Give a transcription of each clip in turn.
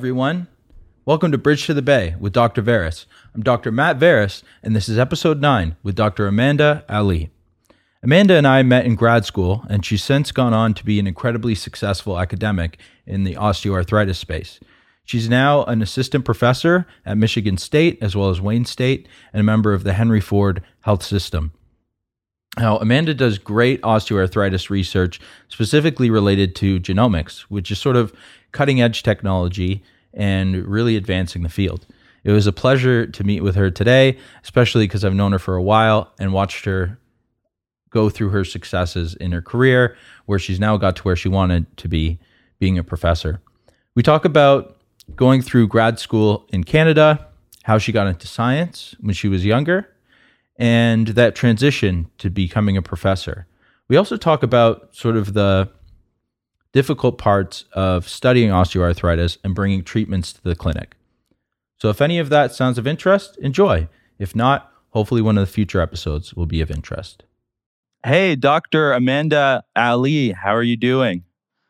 Everyone. Welcome to Bridge to the Bay with Dr. Veris. I'm Dr. Matt Veris, and this is episode 9 with Dr. Amanda Ali. Amanda and I met in grad school, and she's since gone on to be an incredibly successful academic in the osteoarthritis space. She's now an assistant professor at Michigan State as well as Wayne State and a member of the Henry Ford Health System. Now, Amanda does great osteoarthritis research specifically related to genomics, which is sort of cutting edge technology and really advancing the field. It was a pleasure to meet with her today, especially because I've known her for a while and watched her go through her successes in her career, where she's now got to where she wanted to be, being a professor. We talk about going through grad school in Canada, how she got into science when she was younger, and that transition to becoming a professor. We also talk about sort of the difficult parts of studying osteoarthritis and bringing treatments to the clinic. So, if any of that sounds of interest, enjoy. If not, hopefully one of the future episodes will be of interest. Hey, Dr. Amanda Ali, how are you doing?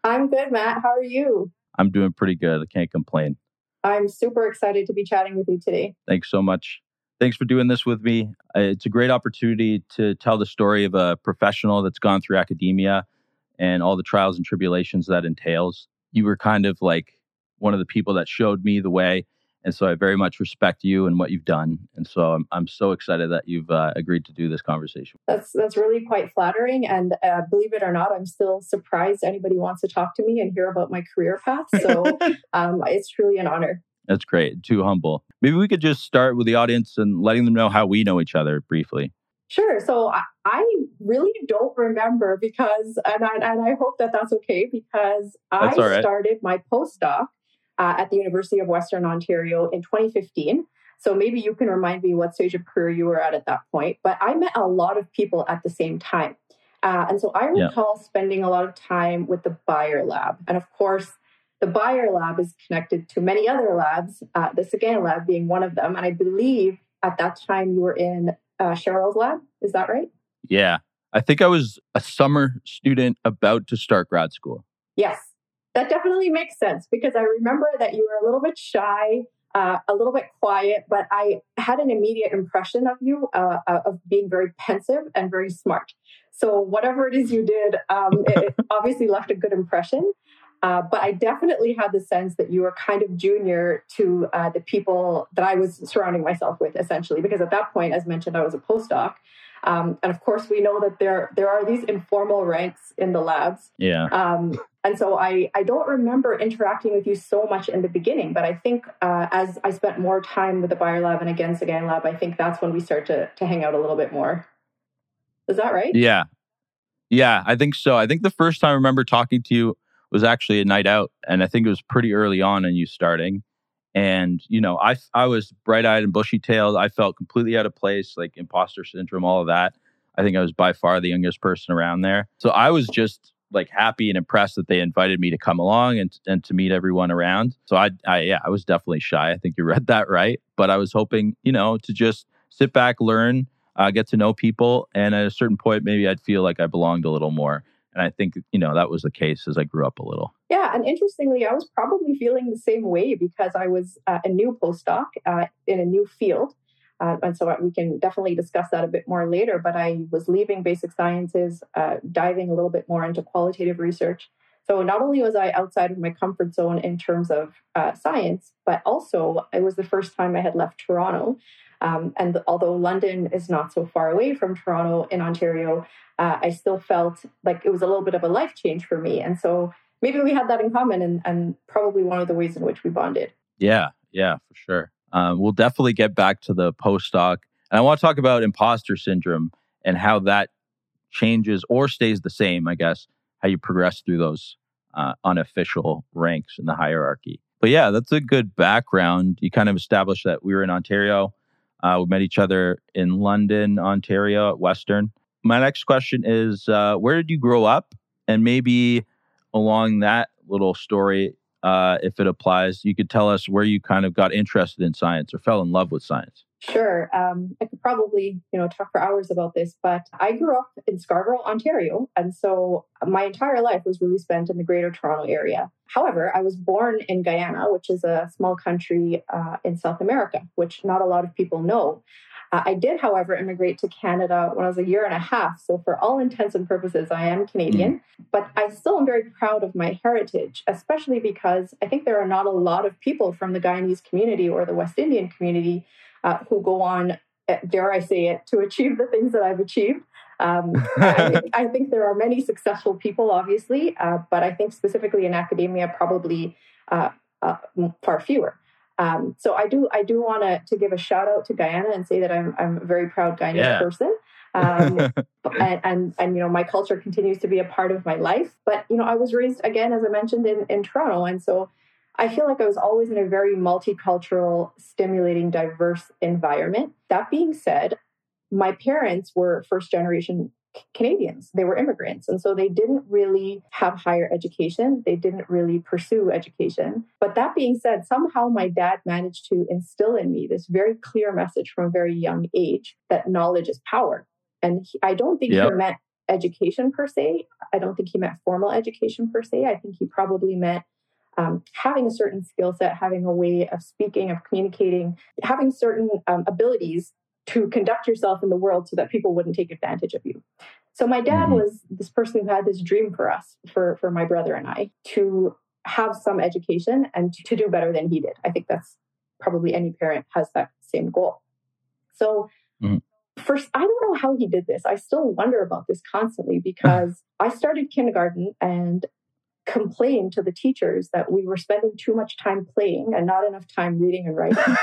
I'm good, Matt. How are you? I'm doing pretty good. I can't complain. I'm super excited to be chatting with you today. Thanks so much. Thanks for doing this with me. Uh, it's a great opportunity to tell the story of a professional that's gone through academia and all the trials and tribulations that entails. You were kind of like one of the people that showed me the way. And so I very much respect you and what you've done. And so I'm, I'm so excited that you've uh, agreed to do this conversation. That's that's really quite flattering. And uh, believe it or not, I'm still surprised anybody wants to talk to me and hear about my career path. So um, it's truly an honor. That's great. Too humble. Maybe we could just start with the audience and letting them know how we know each other briefly. Sure. So I, I really don't remember because, and I, and I hope that that's okay because that's I right. started my postdoc uh, at the University of Western Ontario in 2015. So maybe you can remind me what stage of career you were at at that point. But I met a lot of people at the same time. Uh, and so I recall yeah. spending a lot of time with the Beier Lab. And of course, the Beier Lab is connected to many other labs, uh, the Séguin Lab being one of them. And I believe at that time you were in uh, Cheryl's lab. Is that right? Yeah. I think I was a summer student about to start grad school. Yes, that definitely makes sense because I remember that you were a little bit shy, uh, a little bit quiet, but I had an immediate impression of you uh, uh of being very pensive and very smart. So, whatever it is you did, um, it obviously left a good impression. Uh, but I definitely had the sense that you were kind of junior to uh, the people that I was surrounding myself with, essentially, because at that point, as mentioned, I was a postdoc. Um, and of course, we know that there there are these informal ranks in the labs. Yeah. Um, and so I I don't remember interacting with you so much in the beginning, but I think uh, as I spent more time with the Beier Lab and again Séguin Lab, I think that's when we start to to hang out a little bit more. Is that right? Yeah. Yeah, I think so. I think the first time I remember talking to you was actually a night out, and I think it was pretty early on in you starting. And you know, I I was bright eyed and bushy tailed. I felt completely out of place, like imposter syndrome, all of that. I think I was by far the youngest person around there. So I was just like happy and impressed that they invited me to come along and and to meet everyone around. So I I yeah, I was definitely shy. I think you read that right. But I was hoping, you know, to just sit back, learn, uh, get to know people, and at a certain point, maybe I'd feel like I belonged a little more. And I think, you know, that was the case as I grew up a little. Yeah. And interestingly, I was probably feeling the same way because I was uh, a new postdoc uh, in a new field. Uh, and so we can definitely discuss that a bit more later. But I was leaving basic sciences, uh, diving a little bit more into qualitative research. So not only was I outside of my comfort zone in terms of uh, science, but also it was the first time I had left Toronto. Um, and although London is not so far away from Toronto in Ontario, uh, I still felt like it was a little bit of a life change for me. And so maybe we had that in common and, and probably one of the ways in which we bonded. Yeah, yeah, for sure. Um, we'll definitely get back to the postdoc. And I want to talk about imposter syndrome and how that changes or stays the same, I guess, how you progress through those uh, unofficial ranks in the hierarchy. But yeah, that's a good background. You kind of established that we were in Ontario. Uh, we met each other in London, Ontario at Western. My next question is uh, Where did you grow up? And maybe along that little story, uh, if it applies, you could tell us where you kind of got interested in science or fell in love with science. Sure. Um, I could probably, you know, talk for hours about this, but I grew up in Scarborough, Ontario, and so my entire life was really spent in the Greater Toronto area. However, I was born in Guyana, which is a small country uh, in South America, which not a lot of people know. Uh, I did, however, immigrate to Canada when I was a year and a half. So, for all intents and purposes, I am Canadian, mm. but I still am very proud of my heritage, especially because I think there are not a lot of people from the Guyanese community or the West Indian community uh, who go on, uh, dare I say it, to achieve the things that I've achieved. Um, I, I, think there are many successful people, obviously, uh, but I think specifically in academia, probably uh, uh, far fewer. Um, so I do I do want to to give a shout out to Guyana and say that I'm I'm a very proud Guyanese yeah. person. um, and, and, and you know my culture continues to be a part of my life. But you know I was raised again, as I mentioned, in in Toronto, and so I feel like I was always in a very multicultural, stimulating, diverse environment. That being said, my parents were first generation Canadians. They were immigrants. And so they didn't really have higher education. They didn't really pursue education. But that being said, somehow my dad managed to instill in me this very clear message from a very young age that knowledge is power. And he, I don't think yep. he meant education per se. I don't think he meant formal education per se. I think he probably meant um, having a certain skill set, having a way of speaking, of communicating, having certain um, abilities to conduct yourself in the world so that people wouldn't take advantage of you. So my dad mm-hmm. was this person who had this dream for us, for for my brother and I, to have some education and to, to do better than he did. I think that's probably any parent has that same goal. So mm-hmm. First, I don't know how he did this. I still wonder about this constantly because I started kindergarten and complained to the teachers that we were spending too much time playing and not enough time reading and writing.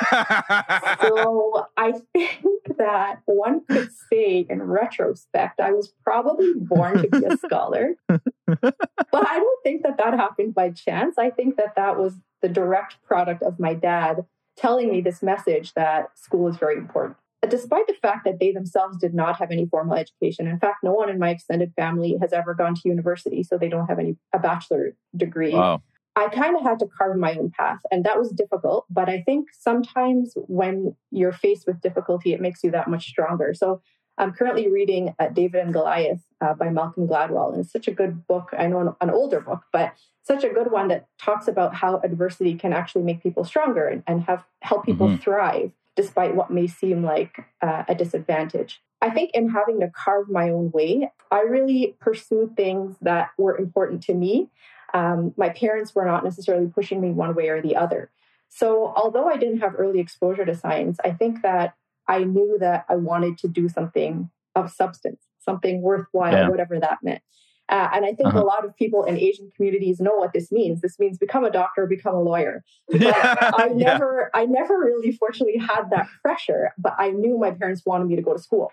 so I think that one could say in retrospect, I was probably born to be a scholar. but I don't think that that happened by chance. I think that that was the direct product of my dad telling me this message that school is very important despite the fact that they themselves did not have any formal education. In fact, no one in my extended family has ever gone to university, so they don't have any a bachelor degree. Wow. I kind of had to carve my own path, and that was difficult. But I think sometimes when you're faced with difficulty, it makes you that much stronger. So I'm currently reading uh, David and Goliath uh, by Malcolm Gladwell, and it's such a good book. I know an, an, older book, but such a good one that talks about how adversity can actually make people stronger and, and have help people mm-hmm. thrive despite what may seem like uh, a disadvantage. I think in having to carve my own way, I really pursued things that were important to me. Um, my parents were not necessarily pushing me one way or the other. So, although I didn't have early exposure to science, I think that I knew that I wanted to do something of substance, something worthwhile, yeah. whatever that meant. Uh, and I think uh-huh. a lot of people in Asian communities know what this means. This means become a doctor, become a lawyer. But I never, yeah. I never really fortunately had that pressure, but I knew my parents wanted me to go to school.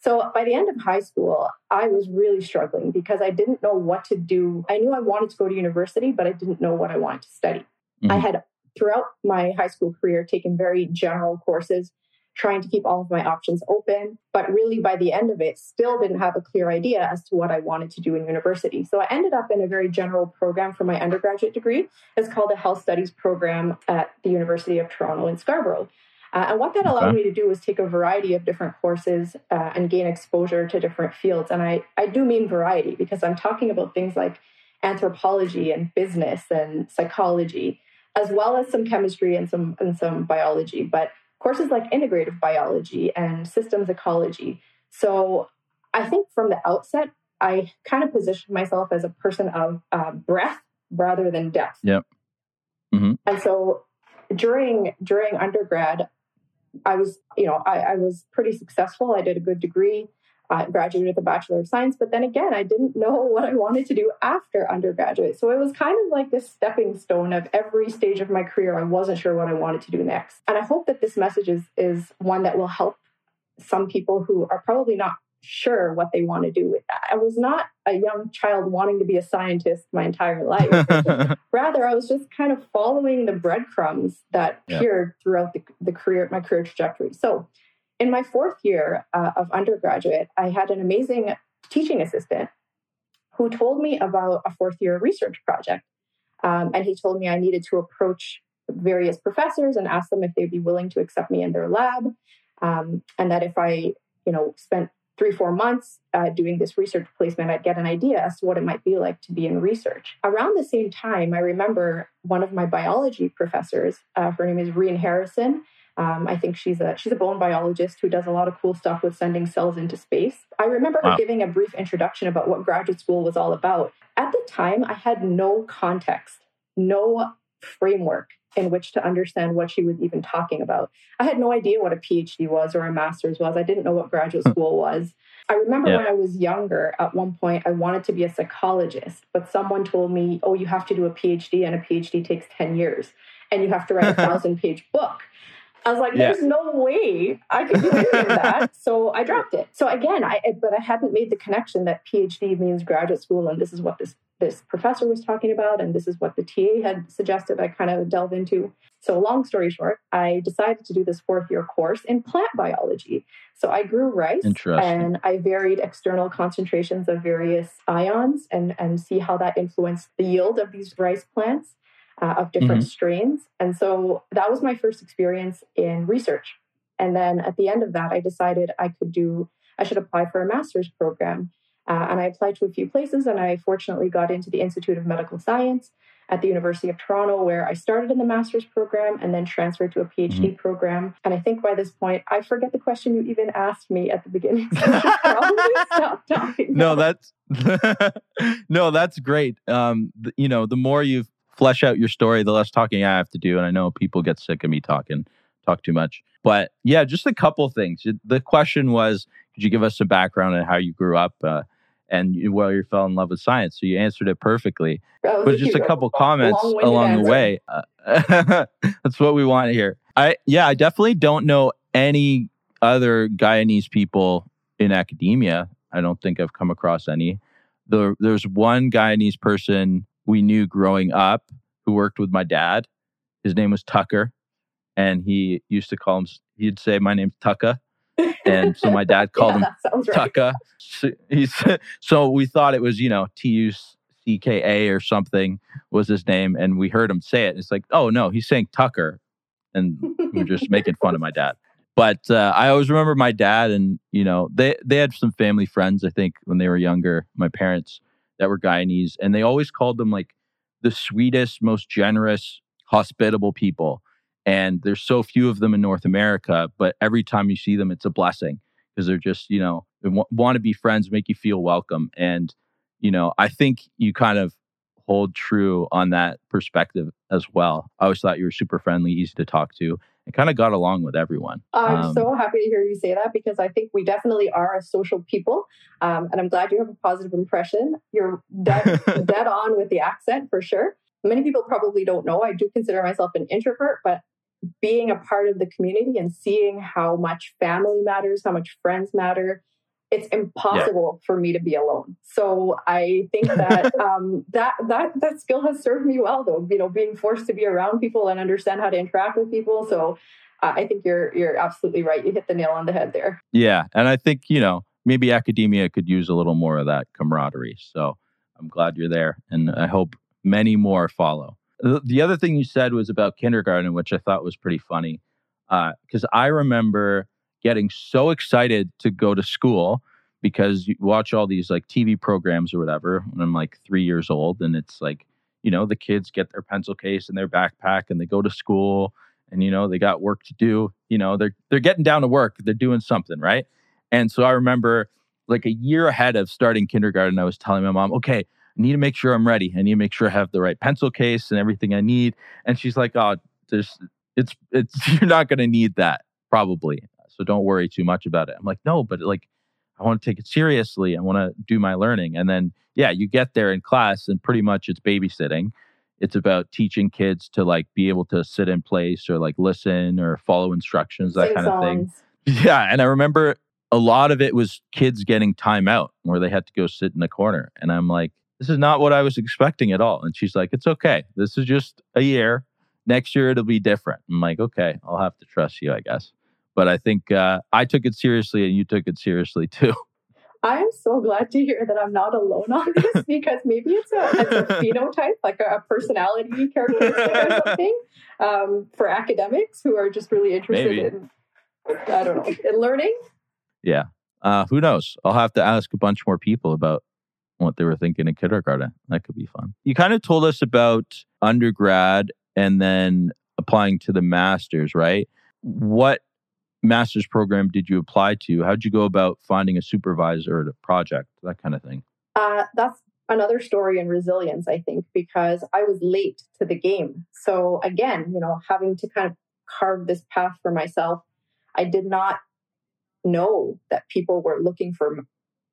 So by the end of high school, I was really struggling because I didn't know what to do. I knew I wanted to go to university, but I didn't know what I wanted to study. Mm-hmm. I had throughout my high school career taken very general courses trying to keep all of my options open. But really, by the end of it, still didn't have a clear idea as to what I wanted to do in university. So I ended up in a very general program for my undergraduate degree. It's called a health studies program at the University of Toronto in Scarborough. Uh, and what that allowed okay. me to do was take a variety of different courses uh, and gain exposure to different fields. And I, I do mean variety because I'm talking about things like anthropology and business and psychology, as well as some chemistry and some and some biology. But courses like integrative biology and systems ecology. So I think from the outset, I kind of positioned myself as a person of uh, breadth rather than depth. Yep. Mm-hmm. And so during during undergrad, I was you know I, I was pretty successful. I did a good degree. I graduated with a Bachelor of Science, but then again, I didn't know what I wanted to do after undergraduate. So it was kind of like this stepping stone of every stage of my career. I wasn't sure what I wanted to do next. And I hope that this message is, is one that will help some people who are probably not sure what they want to do with that. I was not a young child wanting to be a scientist my entire life. Rather, I was just kind of following the breadcrumbs that appeared throughout the, the career, my career trajectory. So in my fourth year uh, of undergraduate, I had an amazing teaching assistant who told me about a fourth year research project. Um, and he told me I needed to approach various professors and ask them if they'd be willing to accept me in their lab. um, and that if I, you know, spent three, four months uh, doing this research placement, I'd get an idea as to what it might be like to be in research. Around the same time, I remember one of my biology professors, uh, her name is Rene Harrison. Um, I think she's a she's a bone biologist who does a lot of cool stuff with sending cells into space. I remember her giving a brief introduction about what graduate school was all about. At the time, I had no context, no framework in which to understand what she was even talking about. I had no idea what a PhD was or a master's was. I didn't know what graduate school was. I remember yeah. when I was younger, at one point, I wanted to be a psychologist, but someone told me, oh, you have to do a PhD, and a PhD takes 10 years, and you have to write a thousand page book. I was like, there's yeah. no way I could do any of that. So I dropped it. So again, I but I hadn't made the connection that PhD means graduate school, and this is what this this professor was talking about, and this is what the TA had suggested I kind of delve into. So, long story short, I decided to do this fourth year course in plant biology. So, I grew rice and I varied external concentrations of various ions and, and see how that influenced the yield of these rice plants uh, of different mm-hmm. strains. And so, that was my first experience in research. And then at the end of that, I decided I could do, I should apply for a master's program uh, and I applied to a few places, and I fortunately got into the Institute of Medical Science at the University of Toronto, where I started in the master's program and then transferred to a PhD mm-hmm. program. And I think by this point, I forget the question you even asked me at the beginning. So probably stop talking. No, that's no, that's great. Um, you know, the more you flesh out your story, the less talking I have to do. And I know people get sick of me talking, talk too much. But yeah, just a couple things. The question was, could you give us a background on how you grew up? Uh, and you, well, you fell in love with science. So you answered it perfectly. But just a couple comments along answer. the way. Uh, that's what we want here. I yeah, I definitely don't know any other Guyanese people in academia. I don't think I've come across any. There, there's one Guyanese person we knew growing up who worked with my dad. His name was Tucker, and he used to call him. He'd say, "My name's Tucka," and so my dad called yeah, him Tucka. So, he's, so we thought it was you know T U C K A or something was his name, and we heard him say it. It's like, oh no, he's saying Tucker, and we are just making fun of my dad. But uh, I always remember my dad, and you know they they had some family friends. I think when they were younger, my parents that were Guyanese, and they always called them like the sweetest, most generous, hospitable people and there's so few of them in North America, but every time you see them, it's a blessing because they're just, you know, w- want to be friends, make you feel welcome. And, you know, I think you kind of hold true on that perspective as well. I always thought you were super friendly, easy to talk to, and kind of got along with everyone. I'm um, so happy to hear you say that because I think we definitely are a social people. Um, and I'm glad you have a positive impression. You're dead, dead on with the accent for sure. Many people probably don't know I do consider myself an introvert, but being a part of the community and seeing how much family matters, how much friends matter, it's impossible yeah. for me to be alone. So I think that um, that that that skill has served me well, though. You know, being forced to be around people and understand how to interact with people. So uh, I think you're you're absolutely right. You hit the nail on the head there. Yeah, and I think you know maybe academia could use a little more of that camaraderie. So I'm glad you're there, and I hope many more follow. The other thing you said was about kindergarten, which I thought was pretty funny. Because uh, I remember getting so excited to go to school because you watch all these like TV programs or whatever when I'm like three years old. And it's like, you know, the kids get their pencil case and their backpack and they go to school and, you know, they got work to do. You know, they're, they're getting down to work, they're doing something, right? And so I remember like a year ahead of starting kindergarten, I was telling my mom, okay, I need to make sure I'm ready. I need to make sure I have the right pencil case and everything I need. And she's like, oh, there's, it's, it's, you're not going to need that probably. So don't worry too much about it. I'm like, no, but like, I want to take it seriously. I want to do my learning. And then, yeah, you get there in class and pretty much it's babysitting. It's about teaching kids to like be able to sit in place or like listen or follow instructions, that Sing kind songs. of thing. Yeah. And I remember a lot of it was kids getting time out where they had to go sit in the corner. And I'm like, this is not what I was expecting at all. And she's like, it's okay. This is just a year. Next year, it'll be different. I'm like, okay, I'll have to trust you, I guess. But I think uh, I took it seriously and you took it seriously too. I am so glad to hear that I'm not alone on this because maybe it's a, it's a phenotype, like a, personality characteristic or something um, for academics who are just really interested maybe. in I don't know. In learning? Yeah. Uh, who knows? I'll have to ask a bunch more people about what they were thinking in kindergarten. That could be fun. You kind of told us about undergrad and then applying to the master's, right? What master's program did you apply to? How'd you go about finding a supervisor at a project, that kind of thing? Uh, that's another story in resilience, I think, because I was late to the game. So again, you know, having to kind of carve this path for myself, I did not know that people were looking for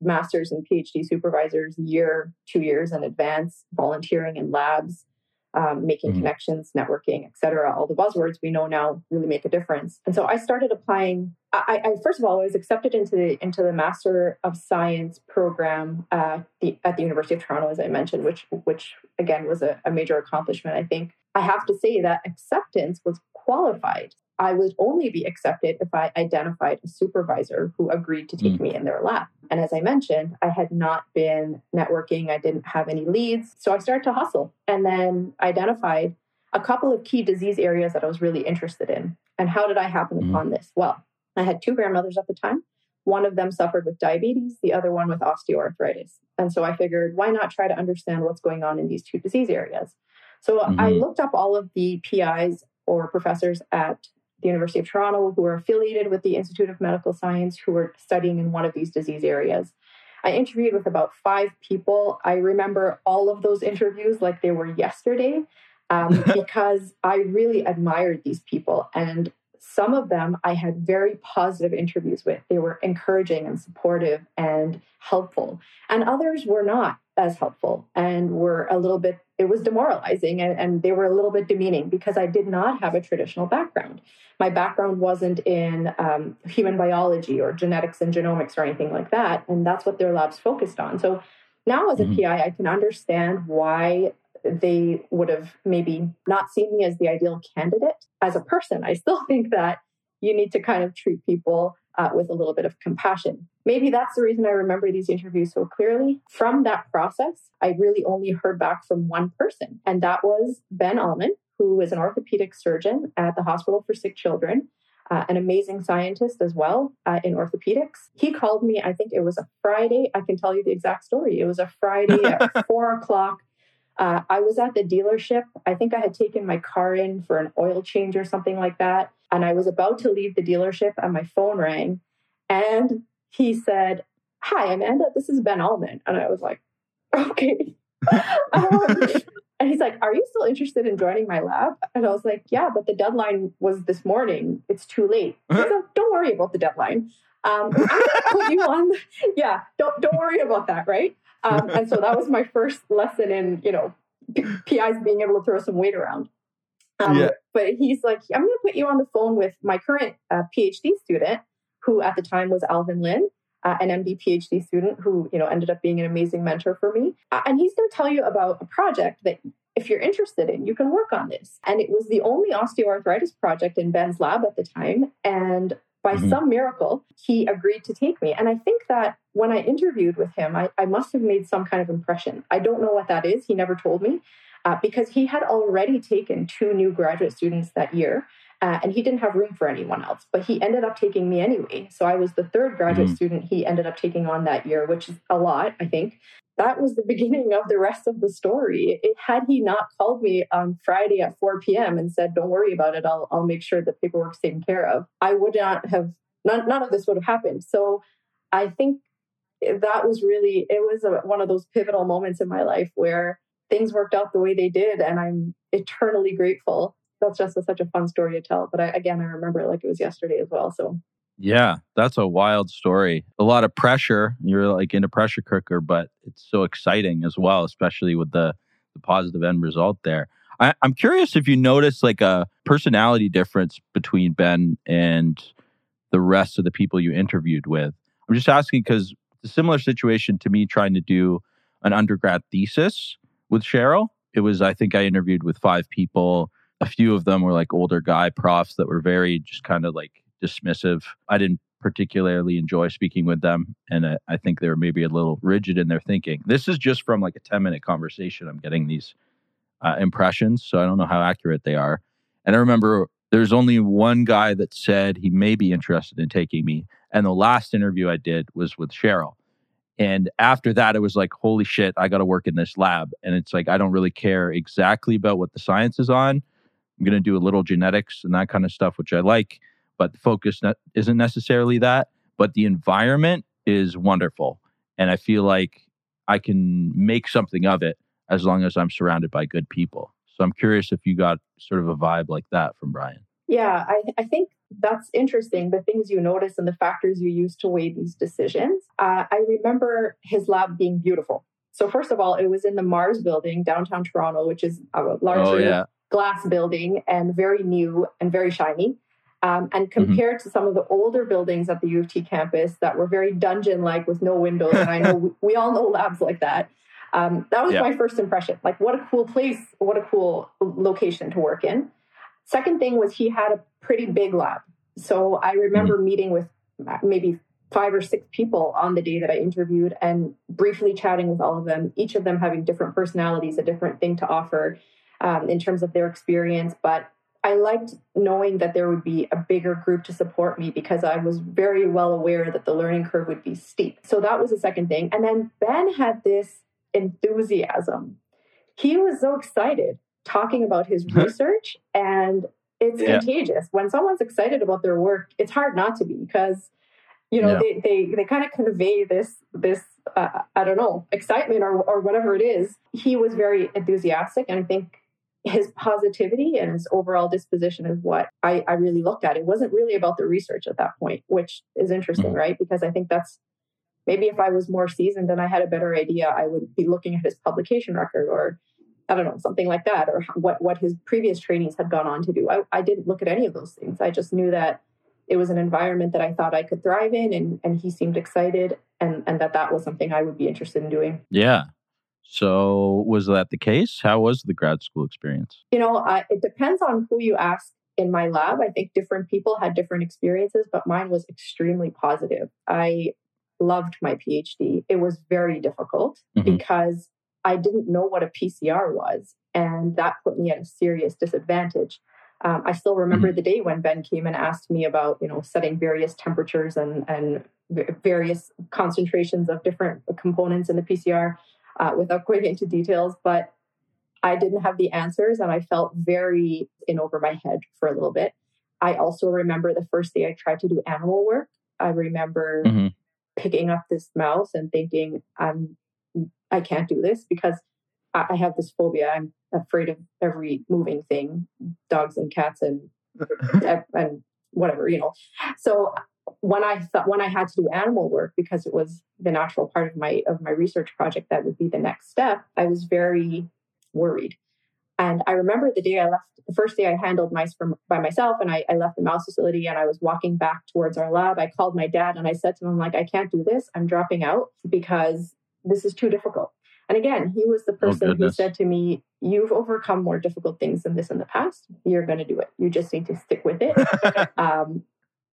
masters and PhD supervisors year, two years in advance, volunteering in labs, um, making mm-hmm. connections, networking, et cetera. All the buzzwords we know now really make a difference. And so I started applying. I, I first of all I was accepted into the into the Master of Science program at the at the University of Toronto, as I mentioned, which which again was a, a major accomplishment. I think I have to say that acceptance was qualified I would only be accepted if I identified a supervisor who agreed to take mm. me in their lab. And as I mentioned, I had not been networking, I didn't have any leads. So I started to hustle and then identified a couple of key disease areas that I was really interested in. And how did I happen mm. upon this? Well, I had two grandmothers at the time. One of them suffered with diabetes, the other one with osteoarthritis. And so I figured, why not try to understand what's going on in these two disease areas? So mm-hmm. I looked up all of the PIs or professors at the University of Toronto who are affiliated with the Institute of Medical Science who are studying in one of these disease areas. I interviewed with about five people. I remember all of those interviews like they were yesterday um, because I really admired these people. And some of them I had very positive interviews with. They were encouraging and supportive and helpful, and others were not as helpful and were a little bit it was demoralizing and, and, they were a little bit demeaning because i did not have a traditional background my background wasn't in um, human biology or genetics and genomics or anything like that and that's what their labs focused on so now as a mm-hmm. pi i can understand why they would have maybe not seen me as the ideal candidate as a person i still think that you need to kind of treat people uh, with a little bit of compassion. Maybe that's the reason I remember these interviews so clearly. From that process, I really only heard back from one person, and that was Ben Alman, who is an orthopedic surgeon at the Hospital for Sick Children. Uh, an amazing scientist as well uh, in orthopedics. He called me, I think it was a Friday. I can tell you the exact story. It was a Friday at four o'clock. Uh, I was at the dealership. I think I had taken my car in for an oil change or something like that. And I was about to leave the dealership and my phone rang. And he said, Hi, Amanda, this is Ben Alman. And I was like, Okay. um, and he's like, Are you still interested in joining my lab? And I was like, Yeah, but the deadline was this morning. It's too late. He's like, Don't worry about the deadline. Um, put you on. Yeah, don't don't worry about that, right? Um, and so that was my first lesson in, you know, P- PIs being able to throw some weight around. Um, yeah. But he's like, I'm going to put you on the phone with my current uh, PhD student, who at the time was Alvin Lin, uh, an MD PhD student who you know ended up being an amazing mentor for me. Uh, and he's going to tell you about a project that if you're interested in, you can work on this. And it was the only osteoarthritis project in Ben's lab at the time. And by mm-hmm. some miracle, he agreed to take me. And I think that when I interviewed with him, I, I must have made some kind of impression. I don't know what that is. He never told me uh, because he had already taken two new graduate students that year. Uh, and he didn't have room for anyone else, but he ended up taking me anyway. So I was the third graduate mm-hmm. student he ended up taking on that year, which is a lot, I think. That was the beginning of the rest of the story. It, had he not called me on Friday at 4 p.m. and said, Don't worry about it, I'll, I'll make sure the paperwork's taken care of, I would not have, none, none of this would have happened. So I think that was really, it was a, one of those pivotal moments in my life where things worked out the way they did. And I'm eternally grateful. That's just a, such a fun story to tell. But I, again, I remember it like it was yesterday as well. So, yeah, that's a wild story. A lot of pressure. You're like in a pressure cooker, but it's so exciting as well, especially with the, the positive end result there. I, I'm curious if you notice like a personality difference between Ben and the rest of the people you interviewed with. I'm just asking because it's a similar situation to me trying to do an undergrad thesis with Cheryl. It was, I think I interviewed with five people. A few of them were like older guy profs that were very just kind of like dismissive. I didn't particularly enjoy speaking with them. And I, I think they were maybe a little rigid in their thinking. This is just from like a 10 minute conversation. I'm getting these uh, impressions. So I don't know how accurate they are. And I remember there's only one guy that said he may be interested in taking me. And the last interview I did was with Cheryl. And after that, it was like, holy shit, I got to work in this lab. And it's like, I don't really care exactly about what the science is on. I'm going to do a little genetics and that kind of stuff, which I like, but the focus isn't necessarily that. But the environment is wonderful. And I feel like I can make something of it as long as I'm surrounded by good people. So I'm curious if you got sort of a vibe like that from Brian. Yeah, I, I think that's interesting. The things you notice and the factors you use to weigh these decisions. Uh, I remember his lab being beautiful. So, first of all, it was in the MaRS building, downtown Toronto, which is a largely oh, yeah. glass building and very new and very shiny. Um, and mm-hmm. compared mm-hmm. to some of the older buildings at the U of T campus that were very dungeon like with no windows, and I know we, we all know labs like that. Um, that was yeah. my first impression. Like, what a cool place, what a cool location to work in. Second thing was he had a pretty big lab. So I remember mm-hmm. meeting with maybe five or six people on the day that I interviewed and briefly chatting with all of them, each of them having different personalities, a different thing to offer um, in terms of their experience. But I liked knowing that there would be a bigger group to support me because I was very well aware that the learning curve would be steep. So that was the second thing. And then Ben had this enthusiasm. He was so excited talking about his research and it's yeah. contagious. When someone's excited about their work, it's hard not to be because you know yeah. they they, they kind of convey this this uh, I don't know excitement or or whatever it is. He was very enthusiastic, and I think his positivity and his overall disposition is what I, I really looked at. It wasn't really about the research at that point, which is interesting, mm-hmm. right? Because I think that's maybe if I was more seasoned and I had a better idea, I would be looking at his publication record or I don't know, something like that, or what, what his previous trainees had gone on to do. I, I didn't look at any of those things. I just knew that it was an environment that I thought I could thrive in and, and he seemed excited and, and that that was something I would be interested in doing. Yeah. So was that the case? How was the grad school experience? You know, I, it depends on who you ask in my lab. I think different people had different experiences, but mine was extremely positive. I loved my PhD. It was very difficult mm-hmm. because I didn't know what a PCR was, and that put me at a serious disadvantage. Um, I still remember mm-hmm. the day when Ben came and asked me about, you know, setting various temperatures and and various concentrations of different components in the PCR, uh, without going into details. But I didn't have the answers, and I felt very in over my head for a little bit. I also remember the first day I tried to do animal work. I remember mm-hmm. picking up this mouse and thinking, I'm I can't do this because I have this phobia. I'm afraid of every moving thing, dogs and cats and and whatever, you know. So when I thought when I had to do animal work because it was the natural part of my of my research project that would be the next step, I was very worried. And I remember the day I left, the first day I handled mice from, by myself, and I, I left the mouse facility and I was walking back towards our lab. I called my dad and I said to him, like, I can't do this. I'm dropping out because this is too difficult. And again, he was the oh, person oh, who said to me, You've overcome more difficult things than this in the past. You're going to do it. You just need to stick with it. um,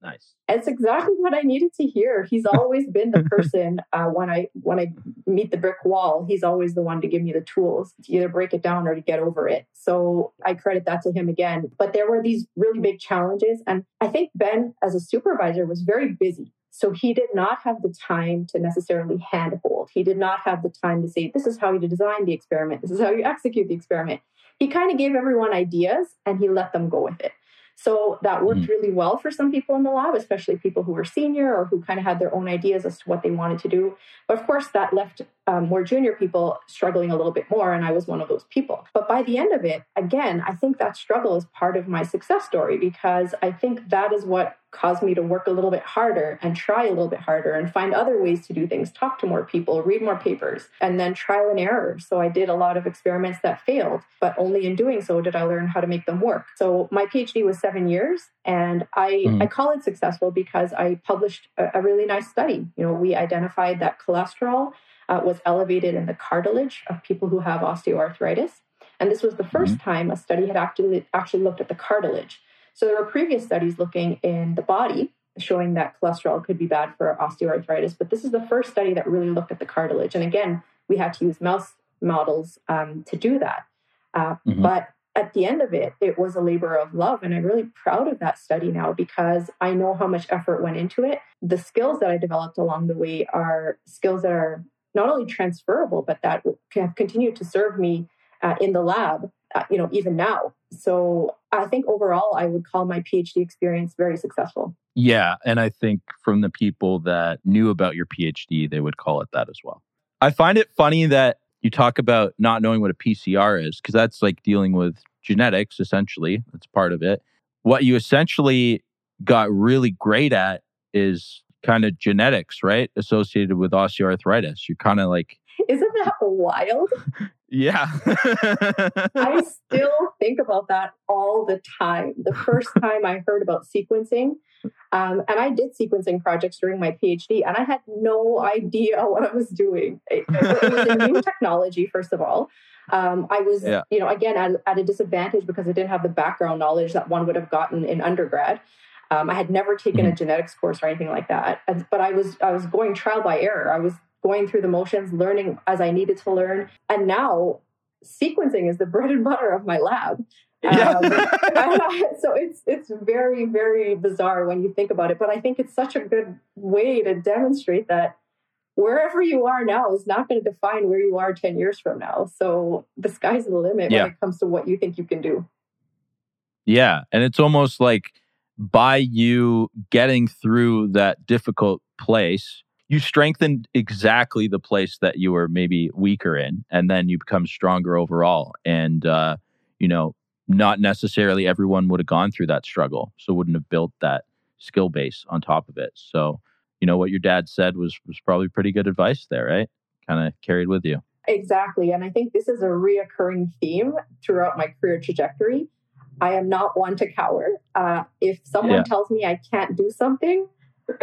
nice. It's exactly what I needed to hear. He's always been the person uh, when I when I meet the brick wall. He's always the one to give me the tools to either break it down or to get over it. So I credit that to him again. But there were these really big challenges, and I think Ben, as a supervisor, was very busy. So he did not have the time to necessarily handhold. He did not have the time to say, this is how you design the experiment, this is how you execute the experiment. He kind of gave everyone ideas and he let them go with it. So that worked mm-hmm. really well for some people in the lab, especially people who were senior or who kind of had their own ideas as to what they wanted to do. But of course, that left um, more junior people struggling a little bit more, and I was one of those people. But by the end of it, again, I think that struggle is part of my success story because I think that is what caused me to work a little bit harder and try a little bit harder and find other ways to do things, talk to more people, read more papers, and then trial and error. So I did a lot of experiments that failed, but only in doing so did I learn how to make them work. So my PhD was seven years, and I, mm. I call it successful because I published a, a, really nice study. You know, we identified that cholesterol uh, was elevated in the cartilage of people who have osteoarthritis. And this was the 1st mm time a study had actually actually looked at the cartilage. So there were previous studies looking in the body showing that cholesterol could be bad for osteoarthritis, but this is the first study that really looked at the cartilage. And again, we had to use mouse models um, to do that. Uh, mm-hmm. But at the end of it, it was a labor of love. And I'm really proud of that study now because I know how much effort went into it. The skills that I developed along the way are skills that are not only transferable, but that have continued to serve me uh, in the lab, Uh, you know, even now. So I think overall, I would call my PhD experience very successful. Yeah. And I think from the people that knew about your PhD, they would call it that as well. I find it funny that you talk about not knowing what a PCR is, because that's like dealing with genetics, essentially. That's part of it. What you essentially got really great at is kind of genetics, right? Associated with osteoarthritis. You're kind of like. Isn't that wild? yeah. I still think about that all the time. The first time I heard about sequencing, um, and I did sequencing projects during my PhD, and I had no idea what I was doing. It, it was a new technology, first of all. Um, I was, yeah. you know, again at, at, a disadvantage because I didn't have the background knowledge that one would have gotten in undergrad. Um, I had never taken a mm-hmm. genetics course or anything like that, but I was I was going trial by error. I was going through the motions, learning as I needed to learn, and now sequencing is the bread and butter of my lab. Yeah. Um, so it's it's very very bizarre when you think about it, but I think it's such a good way to demonstrate that wherever you are now is not going to define where you are 10 years from now. So the sky's the limit yeah. when it comes to what you think you can do. Yeah, and it's almost like by you getting through that difficult place, you strengthened exactly the place that you were maybe weaker in, and then you become stronger overall. And uh, you know, not necessarily everyone would have gone through that struggle, so wouldn't have built that skill base on top of it. So, you know, what your dad said was was probably pretty good advice there, right? Kind of carried with you. Exactly, and I think this is a reoccurring theme throughout my career trajectory. I am not one to cower. Uh, if someone yeah. tells me I can't do something,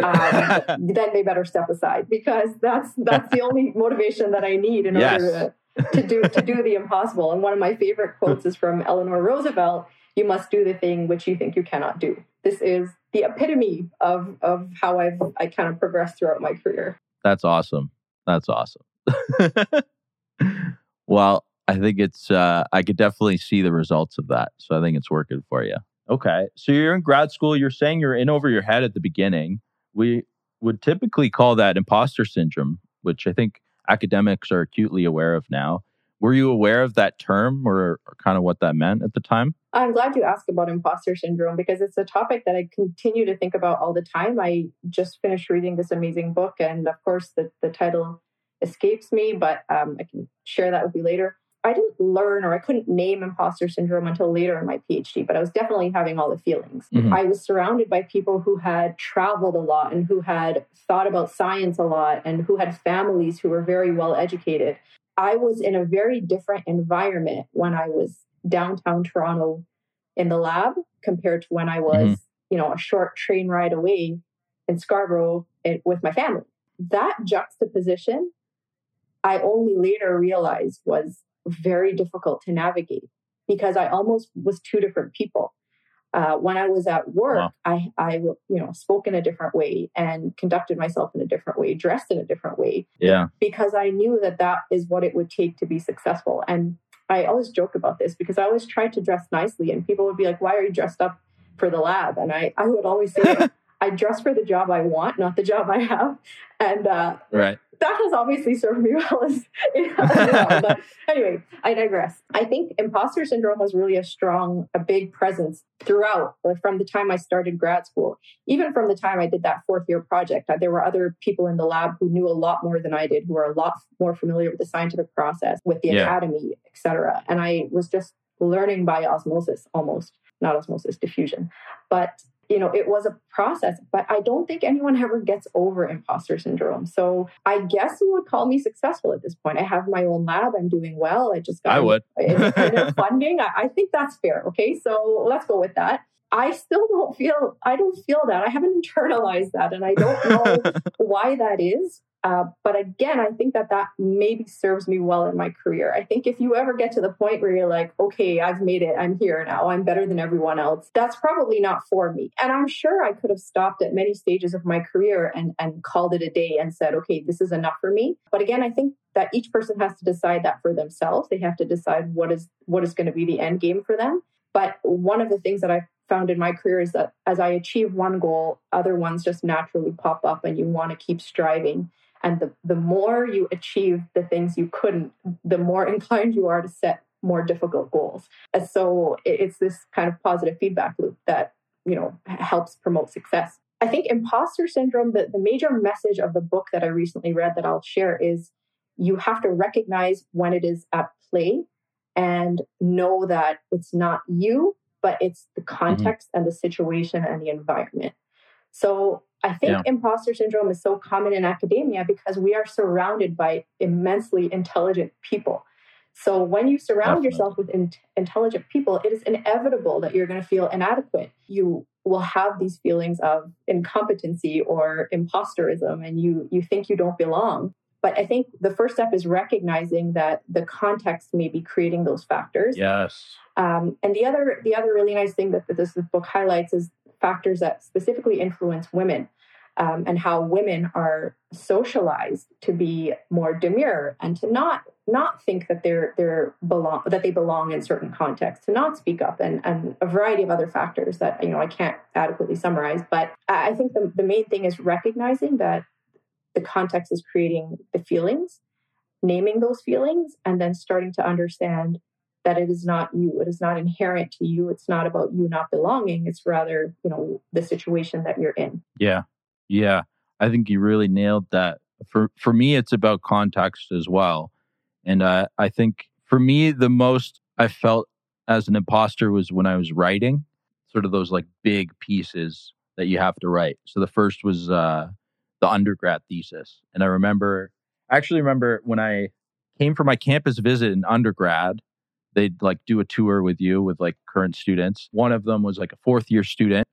um, then they better step aside because that's that's the only motivation that I need in yes. order to to do to do the impossible. And one of my favorite quotes is from Eleanor Roosevelt: "You must do the thing which you think you cannot do." This is the epitome of of how I've I kind of progressed throughout my career. That's awesome. That's awesome. well, I think it's uh, I could definitely see the results of that. So I think it's working for you. Okay. So you're in grad school, you're saying you're in over your head at the beginning. We would typically call that imposter syndrome, which I think academics are acutely aware of now. Were you aware of that term or, or, kind of what that meant at the time? I'm glad you asked about imposter syndrome because it's a topic that I continue to think about all the time. I just finished reading this amazing book, and of course, the, the title escapes me, but um, I can share that with you later. I didn't learn or I couldn't name imposter syndrome until later in my PhD, but I was definitely having all the feelings. Mm-hmm. I was surrounded by people who had traveled a lot and who had thought about science a lot and who had families who were very well educated. I was in a very different environment when I was downtown Toronto in the lab compared to when I was, mm-hmm. you know, a short train ride away in Scarborough with my family. That juxtaposition, I only later realized was very difficult to navigate because I almost was two different people. Uh, when I was at work, wow. I, I, you know, spoke in a different way and conducted myself in a different way, dressed in a different way. Yeah. Because I knew that that is what it would take to be successful. And I always joke about this because I always tried to dress nicely, and people would be like, "Why are you dressed up for the lab?" And I, I would always say, "I dress for the job I want, not the job I have." And uh, right that has obviously served me well as, as well. But anyway, I digress. I think imposter syndrome was really a strong, a big presence throughout, like from the time I started grad school, even from the time I did that fourth year project. Uh, there were other people in the lab who knew a lot more than I did, who were a lot more familiar with the scientific process, with the yeah. academy, etc. And I was just learning by osmosis almost, not osmosis, diffusion. But you know, it was a process, but I don't think anyone ever gets over imposter syndrome. So I guess you would call me successful at this point. I have my own lab. I'm doing well. I just got I would. funding. I, I think that's fair. Okay. So let's go with that. I still don't feel, I don't feel that. I haven't internalized that. And I don't know why that is. Uh, but again, I think that that maybe serves me well in my career. I think if you ever get to the point where you're like, okay, I've made it, I'm here now, I'm better than everyone else, that's probably not for me. And I'm sure I could have stopped at many stages of my career and, and called it a day and said, okay, this is enough for me. But again, I think that each person has to decide that for themselves. They have to decide what is what is going to be the end game for them. But one of the things that I've found in my career is that as I achieve one goal, other ones just naturally pop up and you want to keep striving. And the, the more you achieve the things you couldn't, the more inclined you are to set more difficult goals. And so it's this kind of positive feedback loop that, you know, helps promote success. I think imposter syndrome, the, the major message of the book that I recently read that I'll share is you have to recognize when it is at play and know that it's not you, but it's the mm-hmm. context mm-hmm. and the situation and the environment. So I think yeah. imposter syndrome is so common in academia because we are surrounded by immensely intelligent people. So when you surround Definitely. yourself with in- intelligent people, it is inevitable that you're going to feel inadequate. You will have these feelings of incompetency or imposterism and you you think you don't belong. But I think the first step is recognizing that the context may be creating those factors. Yes. Um, and the other the other really nice thing that, that this book highlights is factors that specifically influence women. Um, and how women are socialized to be more demure and to not not think that they're they're belong that they belong in certain contexts, to not speak up, and and a variety of other factors that you know I can't adequately summarize. But I think the the main thing is recognizing that the context is creating the feelings, naming those feelings, and then starting to understand that it is not you. It is not inherent to you. It's not about you not belonging. It's rather, you know, the situation that you're in. Yeah. Yeah. I think you really nailed that. For for me, it's about context as well. And uh, I think for me, the most I felt as an imposter was when I was writing, sort of those like big pieces that you have to write. So the first was uh, the undergrad thesis. And I remember, I actually remember when I came for my campus visit in undergrad, they'd like do a tour with you with like current students. One of them was like a fourth year student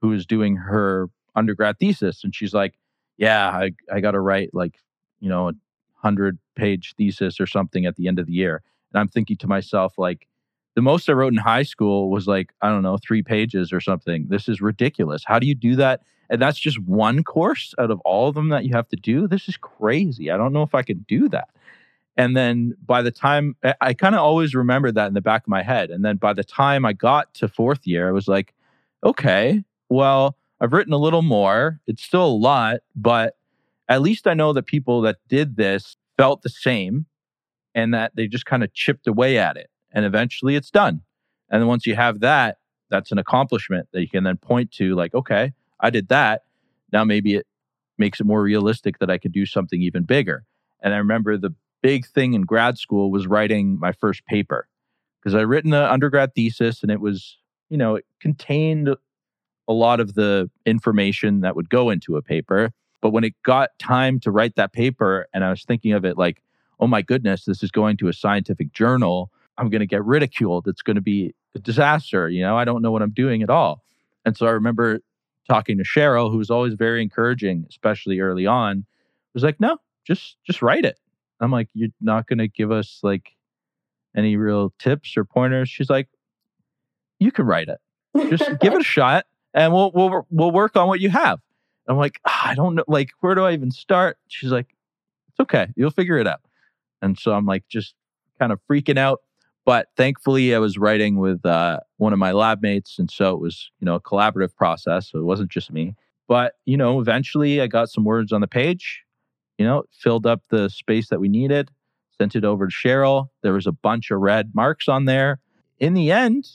who was doing her undergrad thesis. And she's like, Yeah, I, I got to write like, you know, a hundred page thesis or something at the end of the year. And I'm thinking to myself, like, the most I wrote in high school was like, I don't know, three pages or something. This is ridiculous. How do you do that? And that's just one course out of all of them that you have to do. This is crazy. I don't know if I could do that. And then by the time I, I kind of always remember that in the back of my head. And then by the time I got to fourth year, I was like, okay, well, I've written a little more. It's still a lot, but at least I know that people that did this felt the same and that they just kind of chipped away at it and eventually it's done. And then once you have that, that's an accomplishment that you can then point to, like, okay, I did that. Now maybe it makes it more realistic that I could do something even bigger. And I remember the big thing in grad school was writing my first paper because I'd written the undergrad thesis and it was, you know, it contained a lot of the information that would go into a paper. But when it got time to write that paper and I was thinking of it like, oh my goodness, this is going to a scientific journal I'm going to get ridiculed. It's going to be a disaster. You know, I don't know what I'm doing at all. And so I remember talking to Cheryl, who was always very encouraging, especially early on, was like, no, just just write it. I'm like, you're not going to give us like any real tips or pointers. She's like, you can write it. Just give it a shot, and we'll we'll we'll work on what you have. I'm like, oh, I don't know, like, where do I even start? She's like, it's okay, you'll figure it out. And so I'm like, just kind of freaking out. But thankfully, I was writing with uh, one of my lab mates. And so it was, you know, a collaborative process. So it wasn't just me. But, you know, eventually I got some words on the page, you know, filled up the space that we needed, sent it over to Cheryl. There was a bunch of red marks on there. In the end,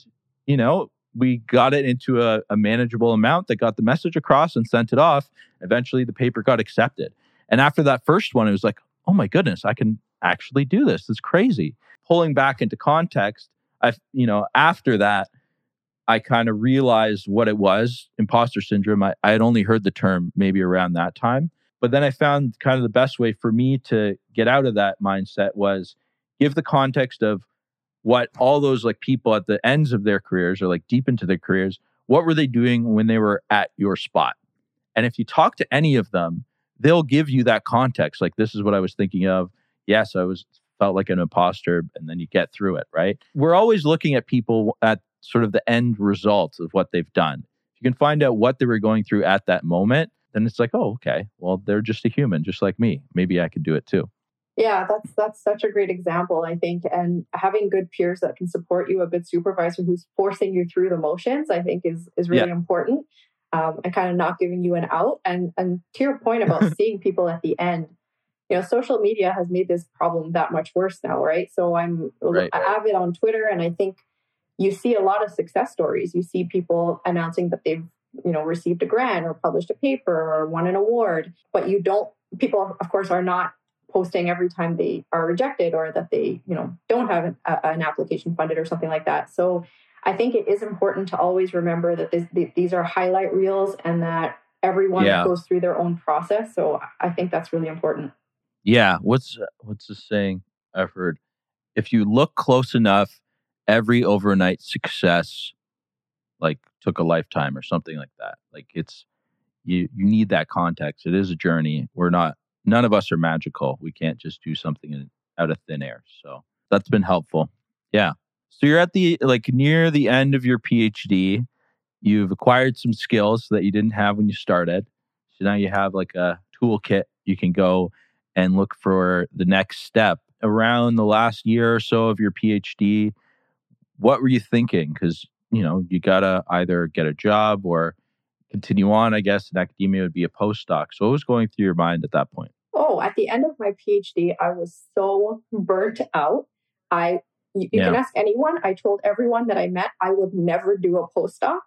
you know, we got it into a, a manageable amount that got the message across and sent it off. Eventually, the paper got accepted. And after that first one, it was like, oh my goodness, I can actually do this. It's crazy pulling back into context, I, you know, after that, I kind of realized what it was imposter syndrome. I, I had only heard the term maybe around that time. But then I found kind of the best way for me to get out of that mindset was give the context of what all those like people at the ends of their careers or like deep into their careers, what were they doing when they were at your spot? And if you talk to any of them, they'll give you that context. Like, this is what I was thinking of. Yes, I was felt like an imposter, and then you get through it, right? We're always looking at people at sort of the end results of what they've done. If you can find out what they were going through at that moment, then it's like, oh, okay, well, they're just a human, just like me. Maybe I could do it too. Yeah, that's that's such a great example, I think. And having good peers that can support you, a good supervisor who's forcing you through the motions, I think is is really yeah. important. Um, and kind of not giving you an out. And and to your point about seeing people at the end, you know, social media has made this problem that much worse now, right? So I'm right. avid on Twitter, and I think you see a lot of success stories. You see people announcing that they've you know received a grant or published a paper or won an award, but you don't. People, of course, are not posting every time they are rejected or that they you know don't have an, a, an application funded or something like that. So i think it is important to always remember that this, these are highlight reels and that everyone yeah. goes through their own process. So i think that's really important. Yeah. What's what's the saying i've heard? If you look close enough every overnight success like took a lifetime or something like that. Like it's you you need that context. It is a journey. We're not none of us are magical. We can't just do something in, out of thin air. So that's been helpful. Yeah. So you're at the like near the end of your PhD. You've acquired some skills that you didn't have when you started. So now you have like a toolkit you can go and look for the next step. Around the last year or so of your PhD, what were you thinking? Because you know you gotta either get a job or continue on, I guess, in academia would be a postdoc. So what was going through your mind at that point? Oh, at the end of my PhD, I was so burnt out. I you, you yeah. can ask anyone. I told everyone that I met I would never do a postdoc.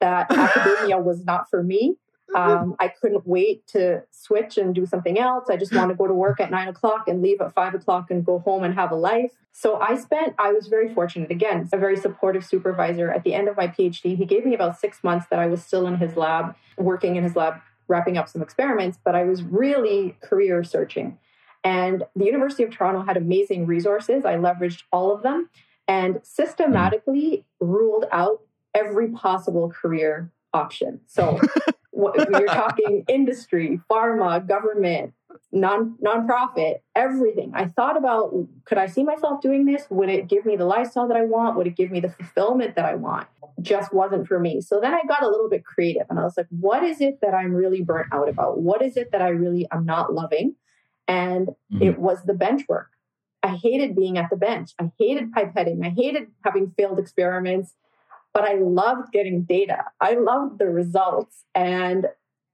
That academia was not for me. Um, I couldn't wait to switch and do something else. I just want to go to work at nine o'clock and leave at five o'clock and go home and have a life. So I spent, I was very fortunate. Again, a very supportive supervisor. At the end of my PhD, he gave me about six months that I was still in his lab, working in his lab, wrapping up some experiments, but I was really career searching. And the University of Toronto had amazing resources. I leveraged all of them and systematically ruled out every possible career option. So you're talking industry, pharma, government, non nonprofit, everything. I thought about could I see myself doing this? Would it give me the lifestyle that I want? Would it give me the fulfillment that I want? Just wasn't for me. So then I got a little bit creative and I was like, what is it that I'm really burnt out about? What is it that I really am not loving? And mm-hmm. it was the bench work. I hated being at the bench. I hated pipetting. I hated having failed experiments but I loved getting data. I loved the results and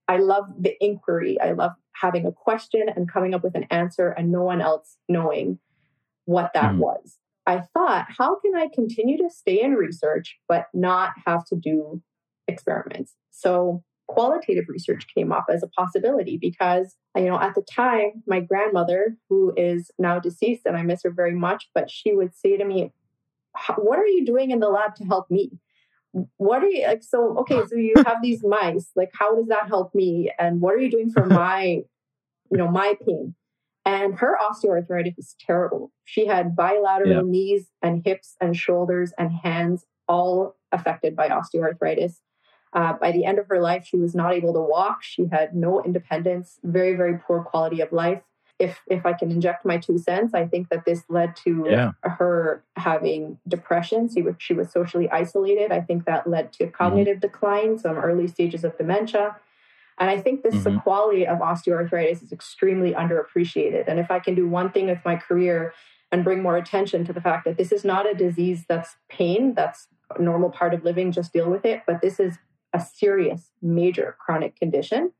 I loved the inquiry. I loved having a question and coming up with an answer and no one else knowing what that mm. was. I thought, how can I continue to stay in research but not have to do experiments? So qualitative research came up as a possibility because you know at the time my grandmother who is now deceased and I miss her very much but she would say to me what are you doing in the lab to help me what are you like so okay so you have these mice like how does that help me? And what are you doing for my you know my pain? And her osteoarthritis is terrible. She had bilateral yeah. knees and hips and shoulders and hands all affected by osteoarthritis. Uh, by the end of her life she was not able to walk. She had no independence very very poor quality of life if if I can inject my two cents, I think that this led to yeah. her having depression. She was, she was socially isolated. I think that led to mm-hmm. cognitive mm-hmm. decline, some early stages of dementia. And I think this mm-hmm. sequelae of osteoarthritis is extremely underappreciated. And if I can do one thing with my career and bring more attention to the fact that this is not a disease that's pain, that's a normal part of living, just deal with it. But this is a serious, major chronic condition.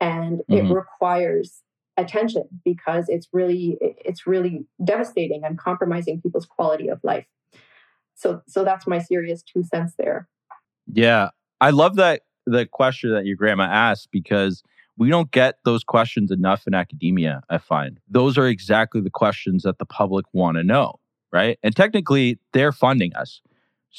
And mm-hmm. it requires attention because it's really it's really devastating and compromising people's quality of life. So so that's my serious two cents there. Yeah. I love that the question that your grandma asked because we don't get those questions enough in academia i find. Those are exactly the questions that the public want to know right? And technically they're funding us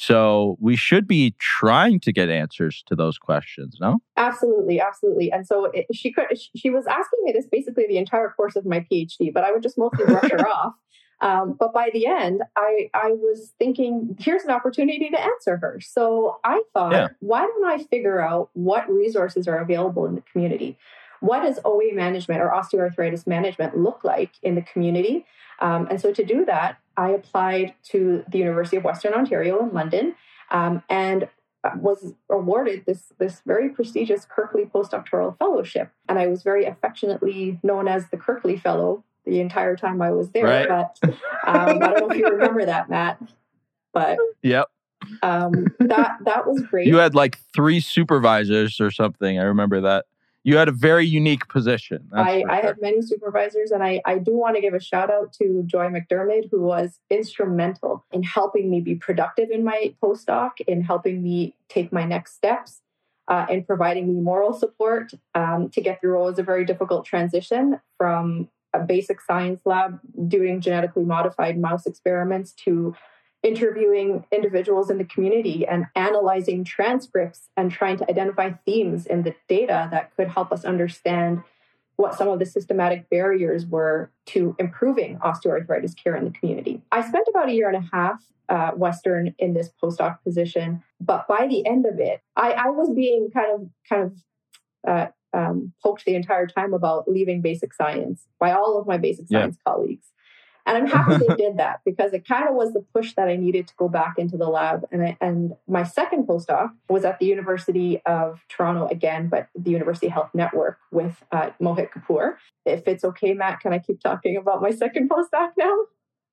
so we should be trying to get answers to those questions, no? Absolutely, absolutely. And so it, she could she was asking me this basically the entire course of my PhD, but I would just mostly brush her off. Um, but by the end, I I was thinking, here's an opportunity to answer her. So I thought, yeah. why don't I figure out what resources are available in the community? what does OA management or osteoarthritis management look like in the community? Um, and so to do that, I applied to the University of Western Ontario in London um, and was awarded this this very prestigious Kirkley postdoctoral fellowship, and I was very affectionately known as the Kirkley Fellow the entire time I was there. Right. But um, I don't know if you remember that, Matt. But Yep. um, that that was great. You had like three supervisors or something. I remember that. You had a very unique position. I, I had many supervisors, and I, I do want to give a shout out to Joy MacDermid, who was instrumental in helping me be productive in my postdoc, in helping me take my next steps, uh, and providing me moral support um, to get through what was a very difficult transition from a basic science lab doing genetically modified mouse experiments to interviewing individuals in the community and analyzing transcripts and trying to identify themes in the data that could help us understand what some of the systematic barriers were to improving osteoarthritis care in the community. I spent about a year and a half uh, Western in this postdoc position, but by the end of it, I, I was being kind of kind of uh, um, poked the entire time about leaving basic science by all of my basic Yeah. science colleagues. And I'm happy they did that because it kind of was the push that I needed to go back into the lab. And I, and my second postdoc was at the University of Toronto again, but the University Health Network with uh, Mohit Kapoor. If it's okay, Matt, can I keep talking about my second postdoc now?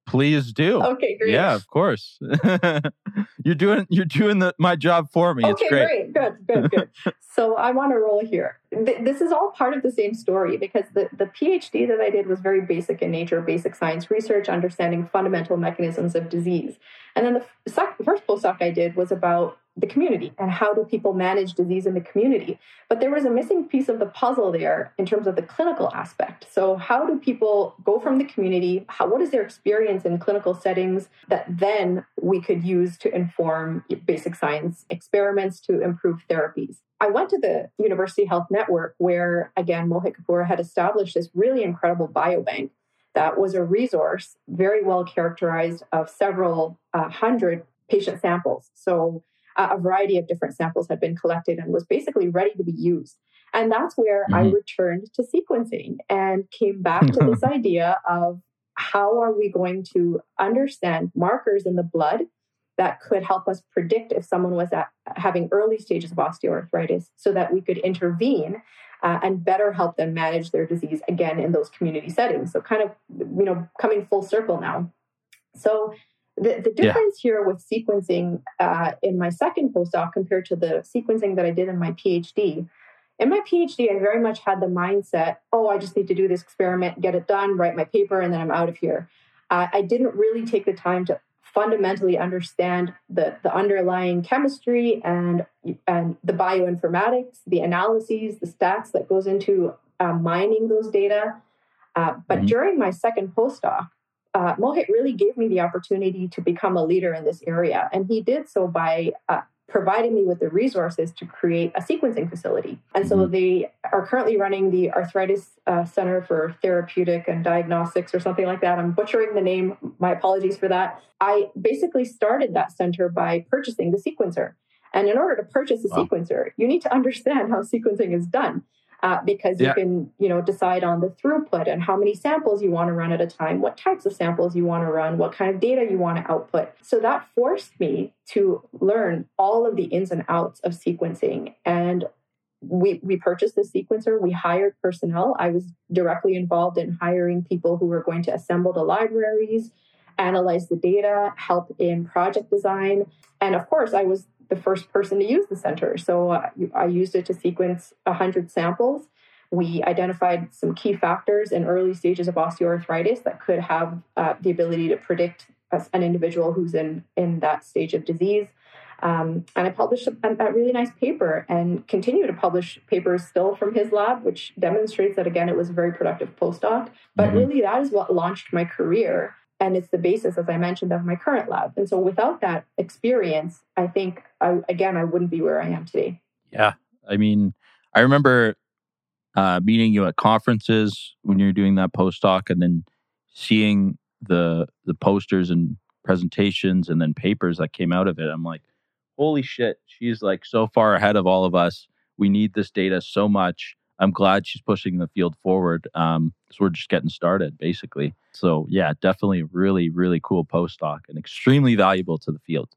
Please do. Okay, great. Yeah, of course. you're doing you're doing the, my job for me. Okay, it's great. Good, good, good. so I want to roll here. Th- this is all part of the same story because the, the PhD that I did was very basic in nature, basic science research, understanding fundamental mechanisms of disease. And then the f- sec- first postdoc I did was about the community and how do people manage disease in the community. But there was a missing piece of the puzzle there in terms of the clinical aspect. So, how do people go from the community? How, what is their experience in clinical settings that then we could use to inform basic science experiments to improve therapies? I went to the University Health Network where, again, Mohit Kapoor had established this really incredible biobank that was a resource very well characterized of several uh, hundred patient samples. So, uh, a variety of different samples had been collected and was basically ready to be used. And that's where I Mhm. returned to sequencing and came back to this idea of how are we going to understand markers in the blood that could help us predict if someone was at having early stages of osteoarthritis so that we could intervene uh, and better help them manage their disease again in those community settings so kind of you know coming full circle now so the, the Yeah. difference here with sequencing uh, in my second postdoc compared to the sequencing that i did in my phd in my phd i very much had the mindset oh i just need to do this experiment get it done write my paper and then i'm out of here uh, i didn't really take the time to fundamentally understand the, the underlying chemistry and and the bioinformatics, the analyses, the stats that goes into uh, mining those data. Uh, but Mhm. during my second postdoc, uh, Mohit really gave me the opportunity to become a leader in this area, and he did so by uh, providing me with the resources to create a sequencing facility. And so Mhm. they are currently running the Arthritis uh, Center for Therapeutic and Diagnostics or something like that. I'm butchering the name. My apologies for that. I basically started that center by purchasing the sequencer. And in order to purchase a Wow. sequencer, you need to understand how sequencing is done. Uh, because you Yeah. can, you know, decide on the throughput and how many samples you want to run at a time, what types of samples you want to run, what kind of data you want to output. So that forced me to learn all of the ins and outs of sequencing. And we we purchased the sequencer. We hired personnel. I was directly involved in hiring people who were going to assemble the libraries, analyze the data, help in project design, and of course, I was the first person to use the center. So uh, I used it to sequence 100 samples. We identified some key factors in early stages of osteoarthritis that could have uh, the ability to predict an individual who's in, in that stage of disease. Um, and I published a, a really nice paper and continue to publish papers still from his lab, which demonstrates that, again, it was a very productive postdoc. But Mhm. really, that is what launched my career. And it's the basis, as I mentioned, of my current lab. And so without that experience, I think, I, again, I wouldn't be where I am today. Yeah. I mean, I remember uh, meeting you at conferences when you were doing that postdoc and then seeing the the posters and presentations and then papers that came out of it. I'm like, holy shit, she's like so far ahead of all of us. We need this data so much. I'm glad she's pushing the field forward. Um, because we're just getting started, basically. So yeah, definitely really, really cool postdoc and extremely valuable to the field.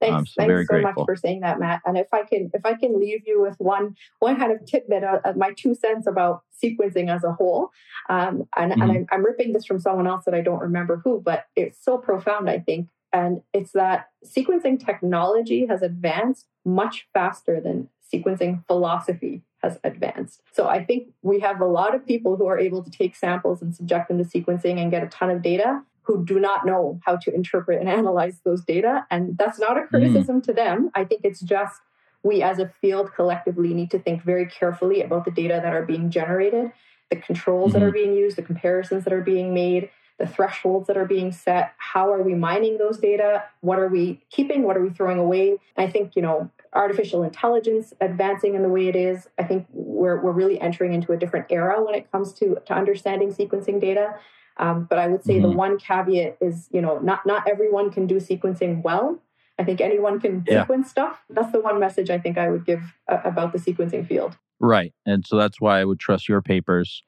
Thanks, um, so thanks so grateful. much for saying that, Matt. And if I can, if I can leave you with one, one kind of tidbit of, of my two cents about sequencing as a whole, um, and, mm-hmm. and I'm, I'm ripping this from someone else that I don't remember who, but it's so profound. I think, and it's that sequencing technology has advanced much faster than sequencing philosophy has advanced. So I think we have a lot of people who are able to take samples and subject them to sequencing and get a ton of data who do not know how to interpret and analyze those data. And that's not a criticism mm. to them. I think it's just we as a field collectively need to think very carefully about the data that are being generated, the controls mm-hmm. that are being used, the comparisons that are being made, the thresholds that are being set. How are we mining those data? What are we keeping? What are we throwing away? I think, you know, artificial intelligence advancing in the way it is, I think we're, we're really entering into a different era when it comes to, to understanding sequencing data. Um, but I would say mm-hmm. the one caveat is, you know, not not everyone can do sequencing well. I think anyone can yeah. sequence stuff. That's the one message I think I would give uh, about the sequencing field. Right, and so that's why I would trust your papers,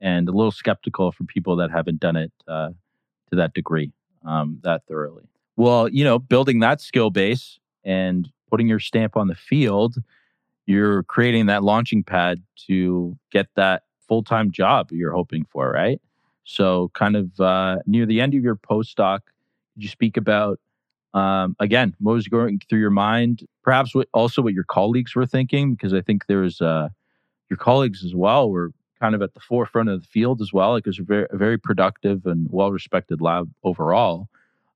and a little skeptical for people that haven't done it uh, to that degree, um, that thoroughly. Well, you know, building that skill base and putting your stamp on the field, you're creating that launching pad to get that full time job you're hoping for, right? So, kind of uh, near the end of your postdoc, you speak about um, again what was going through your mind? Perhaps what, also what your colleagues were thinking, because I think there's uh, your colleagues as well were kind of at the forefront of the field as well. Like it was a very, a very productive and well respected lab overall.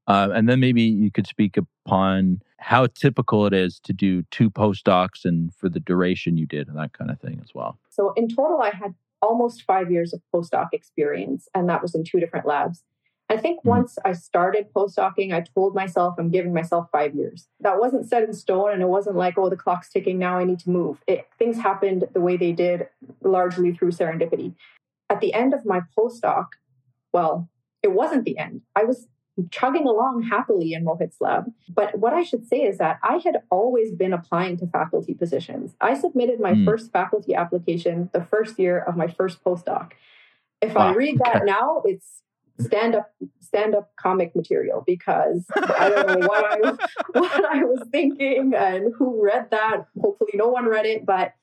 Uh, and then maybe you could speak upon how typical it is to do two postdocs and for the duration you did and that kind of thing as well. So in total, I had almost five years of postdoc experience, and that was in two different labs. I think mm-hmm. once I started postdocing, I told myself I'm giving myself five years. That wasn't set in stone, and it wasn't like, oh, the clock's ticking, now I need to move. It, things happened the way they did, largely through serendipity. At the end of my postdoc, well, it wasn't the end. I was chugging along happily in Mohit's lab. But what I should say is that I had always been applying to faculty positions. I submitted my mm. first faculty application the first year of my first postdoc. If wow. I read that now, it's stand up stand up comic material because I don't know what I what I was thinking and who read that. Hopefully no one read it, but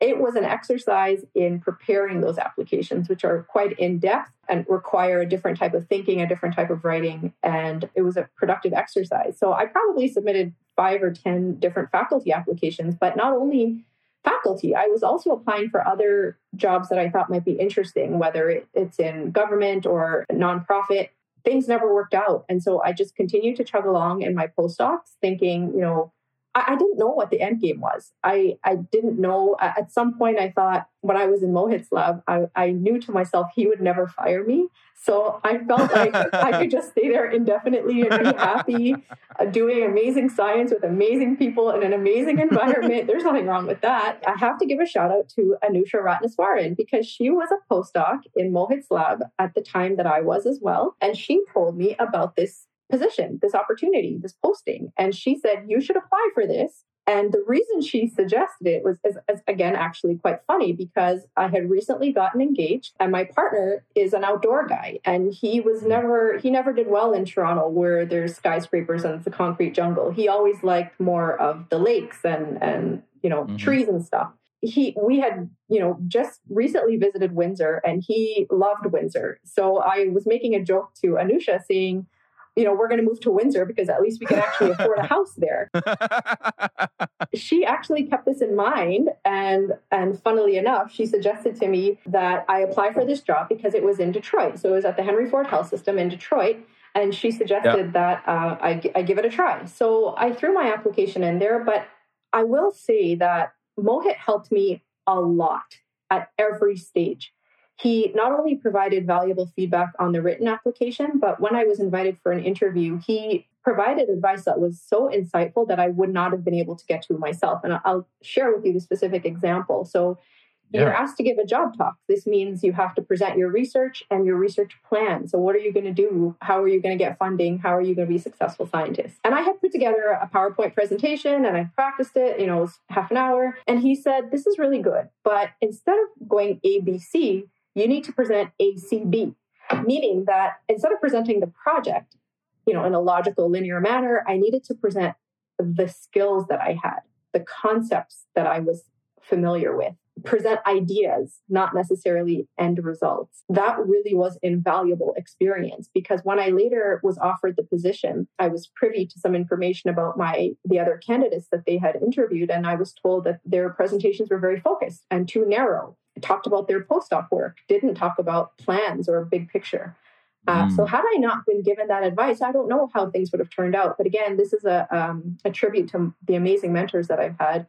it was an exercise in preparing those applications, which are quite in depth and require a different type of thinking, a different type of writing. And it was a productive exercise. So I probably submitted five or 10 different faculty applications, but not only faculty, I was also applying for other jobs that I thought might be interesting, whether it's in government or nonprofit. Things never worked out. And so I just continued to chug along in my postdocs, thinking, you know, I, I didn't know what the end game was. I, I didn't know. At some point, I thought when I was in Mohit's lab, I, I knew to myself he would never fire me. So I felt like I could just stay there indefinitely and be happy, uh, doing amazing science with amazing people in an amazing environment. There's nothing wrong with that. I have to give a shout out to Anusha Ratneswaran because she was a postdoc in Mohit's lab at the time that I was as well. And she told me about this position, this opportunity, this posting. And she said, You should apply for this. And the reason she suggested it was, is, is, again, actually quite funny because I had recently gotten engaged and my partner is an outdoor guy. And he was never, he never did well in Toronto where there's skyscrapers and it's a concrete jungle. He always liked more of the lakes and, and you know, mm-hmm. trees and stuff he we had you know just recently visited windsor and he loved windsor so i was making a joke to anusha saying you know, we're going to move to Windsor because at least we can actually afford a house there. she actually kept this in mind and and funnily enough, she suggested to me that I apply for this job because it was in Detroit. So it was at the Henry Ford Health System in Detroit and she suggested that uh, I, I give it a try. So I threw my application in there, but I will say that Mohit helped me a lot at every stage. He not only provided valuable feedback on the written application, but when I was invited for an interview, he provided advice that was so insightful that I would not have been able to get to myself. And I'll share with you the specific example. So Yeah. You're asked to give a job talk. This means you have to present your research and your research plan. So, what are you going to do? How are you going to get funding? How are you going to be successful scientists? And I had put together a PowerPoint presentation and I practiced it, you know, it was half an hour. And he said, This is really good. But instead of going ABC, you need to present ACB, meaning that instead of presenting the project, you know, in a logical, linear manner, I needed to present the skills that I had, the concepts that I was familiar with present ideas, not necessarily end results. That really was invaluable experience because when I later was offered the position, I was privy to some information about my the other candidates that they had interviewed and I was told that their presentations were very focused and too narrow. Talked about their postdoc work, didn't talk about plans or big picture. Uh, mm. So had I not been given that advice, I don't know how things would have turned out. But again, this is a, um, a tribute to the amazing mentors that I've had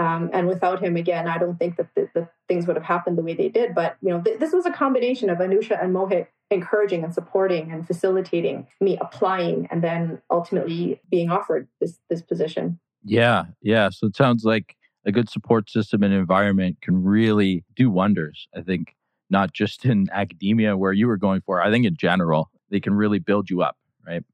um, and without him, again, I don't think that the, the, things would have happened the way they did. But you know, th- this was a combination of Anusha and Mohit encouraging and supporting and facilitating me applying, and then ultimately being offered this this position. Yeah, yeah. So it sounds like a good support system and environment can really do wonders. I think not just in academia where you were going for. I think in general, they can really build you up, right?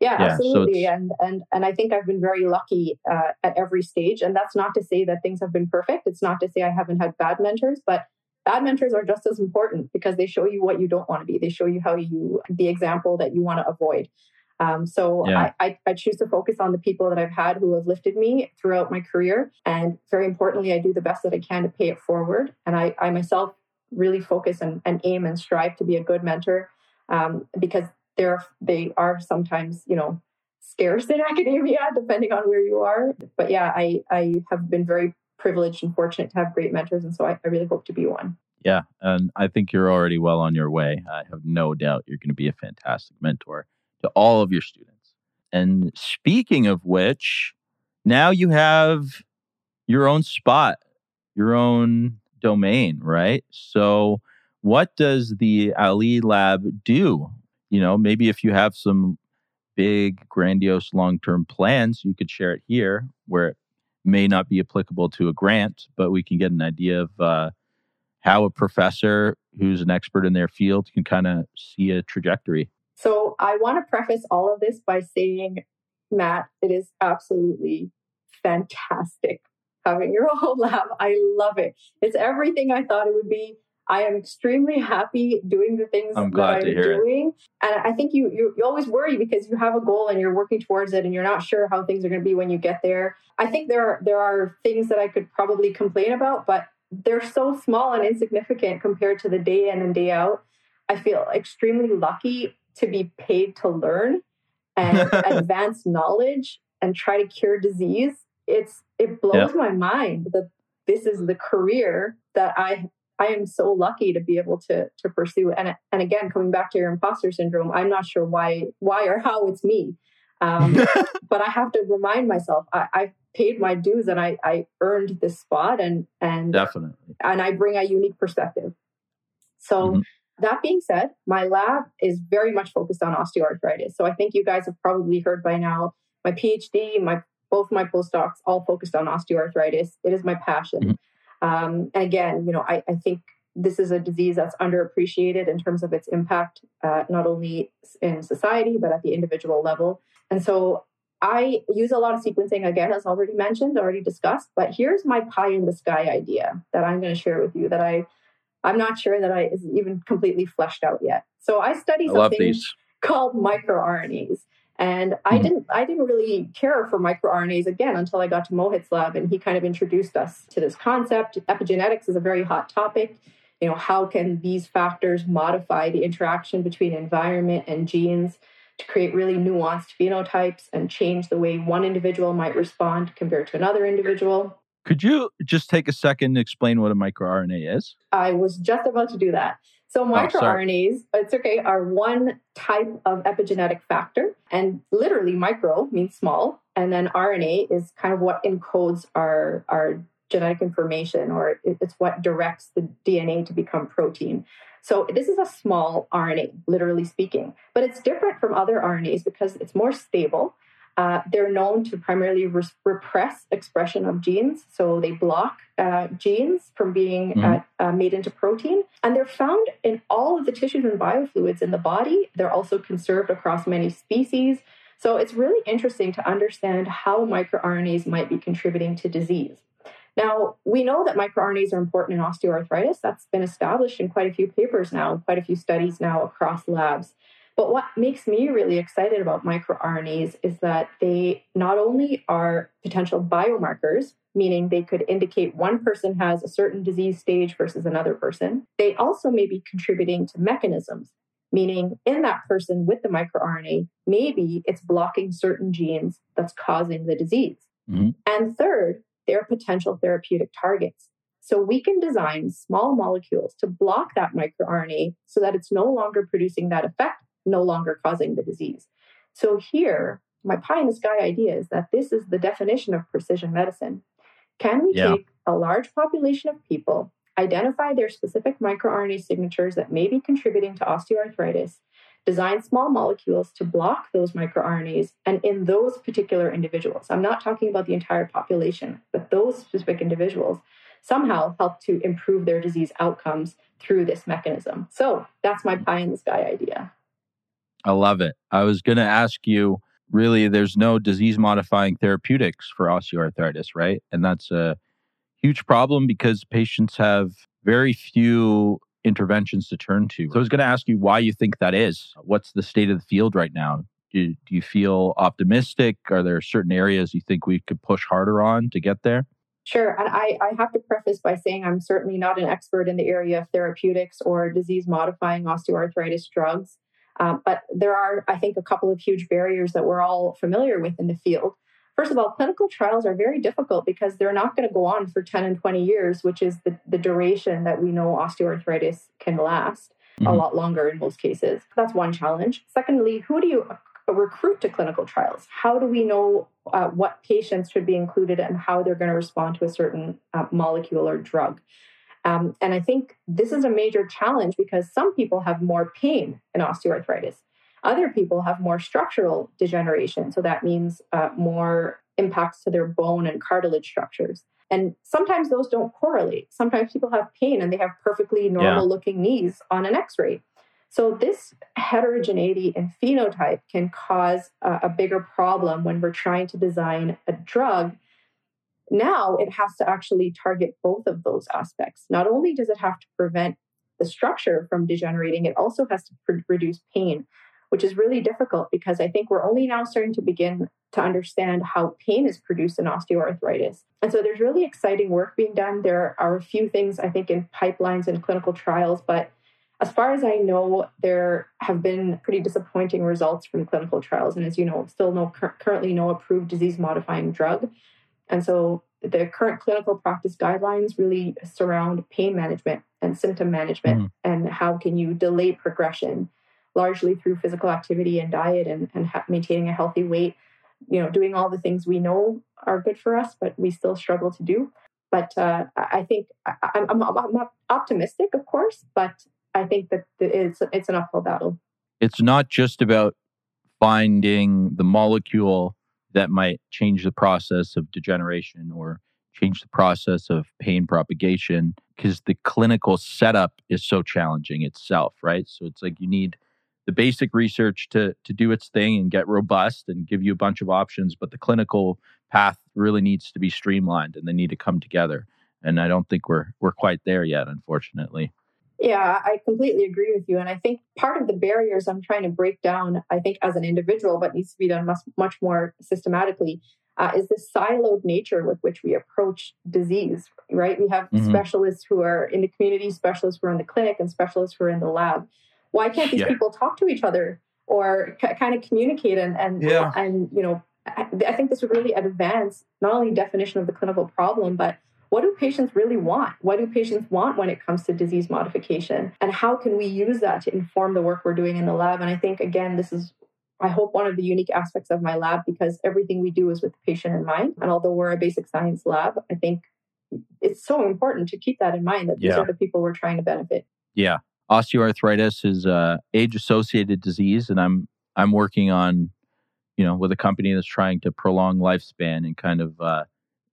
Yeah, yeah absolutely. So and and and I think I've been very lucky uh, at every stage. And that's not to say that things have been perfect. It's not to say I haven't had bad mentors, but bad mentors are just as important because they show you what you don't want to be. They show you how you the example that you want to avoid. Um, so yeah. I, I, I, choose to focus on the people that I've had who have lifted me throughout my career. And very importantly, I do the best that I can to pay it forward. And I, I myself really focus and, and aim and strive to be a good mentor um, because they're they are sometimes you know scarce in academia depending on where you are but yeah i i have been very privileged and fortunate to have great mentors and so i, I really hope to be one yeah and i think you're already well on your way i have no doubt you're going to be a fantastic mentor to all of your students. And speaking of which now you have your own spot your own domain right? So what does the ali lab do? You know, maybe if you have some big, grandiose long term plans, you could share it here where it may not be applicable to a grant, but we can get an idea of uh, how a professor who's an expert in their field can kind of see a trajectory. So I want to preface all of this by saying, Matt, it is absolutely fantastic having your own lab. I love it. It's everything I thought it would be. I am extremely happy doing the things I'm that I'm doing. It. And I think you, you you always worry because you have a goal and you're working towards it and you're not sure how things are going to be when you get there. I think there are there are things that I could probably complain about, but they're so small and insignificant compared to the day in and day out. I feel extremely lucky to be paid to learn and advance knowledge and try to cure disease. It's it blows yeah. my mind that this is the career that I I am so lucky to be able to to pursue. And and again, coming back to your imposter syndrome, I'm not sure why why or how it's me, um, but I have to remind myself I, I paid my dues and I I earned this spot and and definitely and I bring a unique perspective. So. Mm-hmm. That being said, my lab is very much focused on osteoarthritis. So I think you guys have probably heard by now my PhD, my both my postdocs all focused on osteoarthritis. It is my passion. Mm-hmm. Um, and again, you know, I, I, think this is a disease that's underappreciated in terms of its impact, uh, not only in society, but at the individual level. And so I use a lot of sequencing, again, as already mentioned, already discussed. But here's my pie in the sky idea that I'm going to share with you that I, I'm not sure that I is even completely fleshed out yet. So I study something called microRNAs. And I mm-hmm. didn't I didn't really care for microRNAs again until I got to Mohit's lab and he kind of introduced us to this concept. Epigenetics is a very hot topic. You know, how can these factors modify the interaction between environment and genes to create really nuanced phenotypes and change the way one individual might respond compared to another individual? Could you just take a second to explain what a microRNA is? I was just about to do that. So oh, microRNAs, oh, it's okay, are one type of epigenetic factor. And literally micro means small. And then RNA is kind of what encodes our, our genetic information or it's what directs the DNA to become protein. So this is a small RNA, literally speaking, but it's different from other RNAs because it's more stable. Uh, they're known to primarily re- repress expression of genes, so they block uh, genes from being uh, uh made into protein. And they're found in all of the tissues and biofluids in the body. They're also conserved across many species. So it's really interesting to understand how microRNAs might be contributing to disease. Now, we know that microRNAs are important in osteoarthritis. That's been established in quite a few papers now, quite a few studies now across labs. But what makes me really excited about microRNAs is that they not only are potential biomarkers, meaning they could indicate one person has a certain disease stage versus another person, they also may be contributing to mechanisms, meaning in that person with the microRNA, maybe it's blocking certain genes that's causing the disease. Mm-hmm. And third, they're potential therapeutic targets. So we can design small molecules to block that microRNA so that it's no longer producing that effect no longer causing the disease. So here, my pie in the sky idea is that this is the definition of precision medicine. Can we yeah. take a large population of people, identify their specific microRNA signatures that may be contributing to osteoarthritis, design small molecules to block those microRNAs, and in those particular individuals, I'm not talking about the entire population, but those specific individuals, somehow help to improve their disease outcomes through this mechanism. So that's my pie in the sky idea. I love it. I was going to ask you really, there's no disease modifying therapeutics for osteoarthritis, right? And that's a huge problem because patients have very few interventions to turn to. So I was going to ask you why you think that is. What's the state of the field right now? Do, do you feel optimistic? Are there certain areas you think we could push harder on to get there? Sure. And I, I have to preface by saying I'm certainly not an expert in the area of therapeutics or disease modifying osteoarthritis drugs. Uh, but there are, I think, a couple of huge barriers that we're all familiar with in the field. First of all, clinical trials are very difficult because they're not going to go on for 10 and 20 years, which is the, the duration that we know osteoarthritis can last, mm-hmm. a lot longer in most cases. That's one challenge. Secondly, who do you recruit to clinical trials? How do we know uh, what patients should be included and how they're going to respond to a certain uh, molecule or drug? Um, and I think this is a major challenge because some people have more pain in osteoarthritis. Other people have more structural degeneration. So that means uh, more impacts to their bone and cartilage structures. And sometimes those don't correlate. Sometimes people have pain and they have perfectly normal yeah. looking knees on an x ray. So, this heterogeneity in phenotype can cause a, a bigger problem when we're trying to design a drug now it has to actually target both of those aspects. Not only does it have to prevent the structure from degenerating, it also has to pr- reduce pain, which is really difficult because I think we're only now starting to begin to understand how pain is produced in osteoarthritis. And so there's really exciting work being done. There are a few things I think in pipelines and clinical trials, but as far as I know, there have been pretty disappointing results from clinical trials. And as you know, still no currently no approved disease modifying drug. And so the current clinical practice guidelines really surround pain management and symptom management mm. and how can you delay progression largely through physical activity and diet and, and ha- maintaining a healthy weight. You know doing all the things we know are good for us but we still struggle to do. But uh, i think I, am I'm, I'm optimistic of course but i think that it's, it's an uphill battle. It's not just about finding the molecule that might change the process of degeneration or change the process of pain propagation because the clinical setup is so challenging itself, right? So it's like you need the basic research to to do its thing and get robust and give you a bunch of options, but the clinical path really needs to be streamlined and they need to come together. And I don't think we're we're quite there yet, unfortunately. Yeah, I completely agree with you. And I think part of the barriers I'm trying to break down, I think, as an individual, but needs to be done much, much more systematically, uh, is the siloed nature with which we approach disease, right? We have mm-hmm. specialists who are in the community, specialists who are in the clinic, and specialists who are in the lab. Why can't these yeah. people talk to each other or c- kind of communicate and, and, yeah. and, you know, I, I think this would really advance not only definition of the clinical problem, but what do patients really want? What do patients want when it comes to disease modification? And how can we use that to inform the work we're doing in the lab? And I think, again, this is I hope one of the unique aspects of my lab because everything we do is with the patient in mind. And although we're a basic science lab, I think it's so important to keep that in mind that these yeah. are the people we're trying to benefit. Yeah. Osteoarthritis is a age associated disease and I'm I'm working on you know, with a company that's trying to prolong lifespan and kind of uh,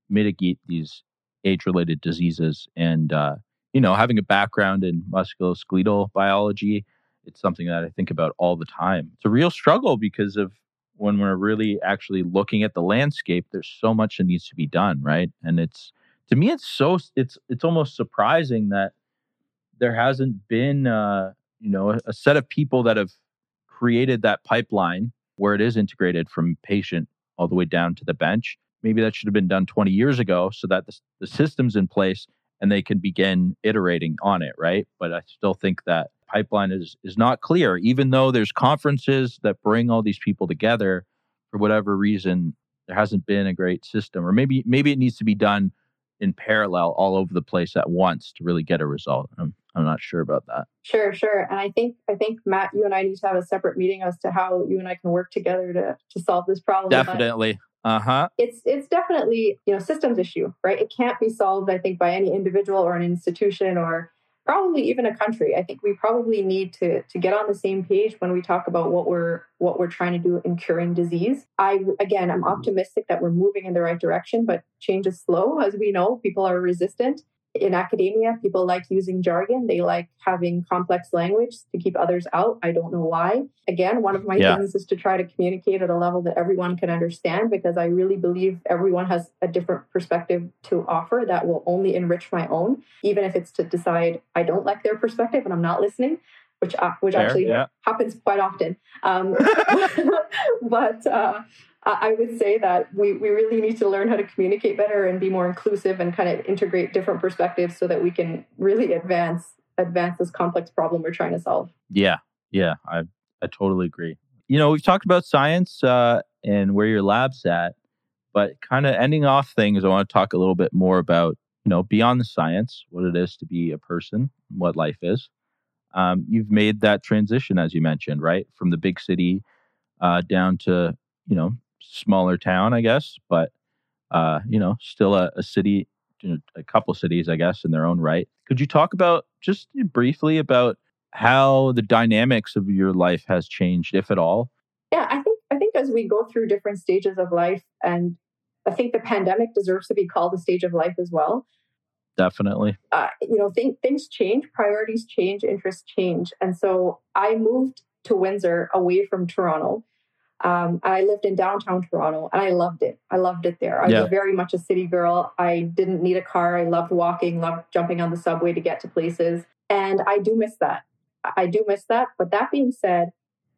mitigate these age-related diseases. And uh, you know, having a background in musculoskeletal biology, it's something that I think about all the time. It's a real struggle because of when we're really actually looking at the landscape. There's so much that needs to be done, right? And it's to me, it's so it's it's almost surprising that there hasn't been uh, you know a, a set of people that have created that pipeline where it is integrated from patient all the way down to the bench. Maybe that should have been done 20 years ago so that the, the system's in place and they can begin iterating on it, right? But I still think that pipeline is is not clear even though there's conferences that bring all these people together for whatever reason there hasn't been a great system or maybe maybe it needs to be done in parallel all over the place at once to really get a result. I'm I'm not sure about that. Sure, sure. And I think I think Matt, you and I need to have a separate meeting as to how you and I can work together to to solve this problem. Definitely. Uh huh. It's it's definitely you know systems issue, right? It can't be solved, I think, by any individual or an institution or probably even a country. I think we probably need to to get on the same page when we talk about what we're what we're trying to do in curing disease. I again, I'm optimistic that we're moving in the right direction, but change is slow, as we know. People are resistant in academia, people like using jargon. They like having complex language to keep others out. I don't know why. Again, one of my yeah. things is to try to communicate at a level that everyone can understand because I really believe everyone has a different perspective to offer that will only enrich my own, even if it's to decide I don't like their perspective and I'm not listening. Which, uh, which Fair, actually yeah. happens quite often. Um, but uh, I would say that we, we really need to learn how to communicate better and be more inclusive and kind of integrate different perspectives so that we can really advance advance this complex problem we're trying to solve. Yeah, yeah, I I totally agree. You know, we've talked about science uh, and where your lab's at, but kind of ending off things, I want to talk a little bit more about you know beyond the science, what it is to be a person, what life is. Um, you've made that transition, as you mentioned, right, from the big city uh, down to you know smaller town, I guess, but uh, you know, still a, a city, you know, a couple cities, I guess, in their own right. Could you talk about just briefly about how the dynamics of your life has changed, if at all? Yeah, I think I think as we go through different stages of life, and I think the pandemic deserves to be called a stage of life as well. Definitely. Uh, you know, th- things change, priorities change, interests change, and so I moved to Windsor away from Toronto um, I lived in downtown Toronto and I loved it. I loved it there. I yeah. was very much a city girl. I didn't need a car. I loved walking, loved jumping on the subway to get to places. And I do miss that. I do miss that. But that being said,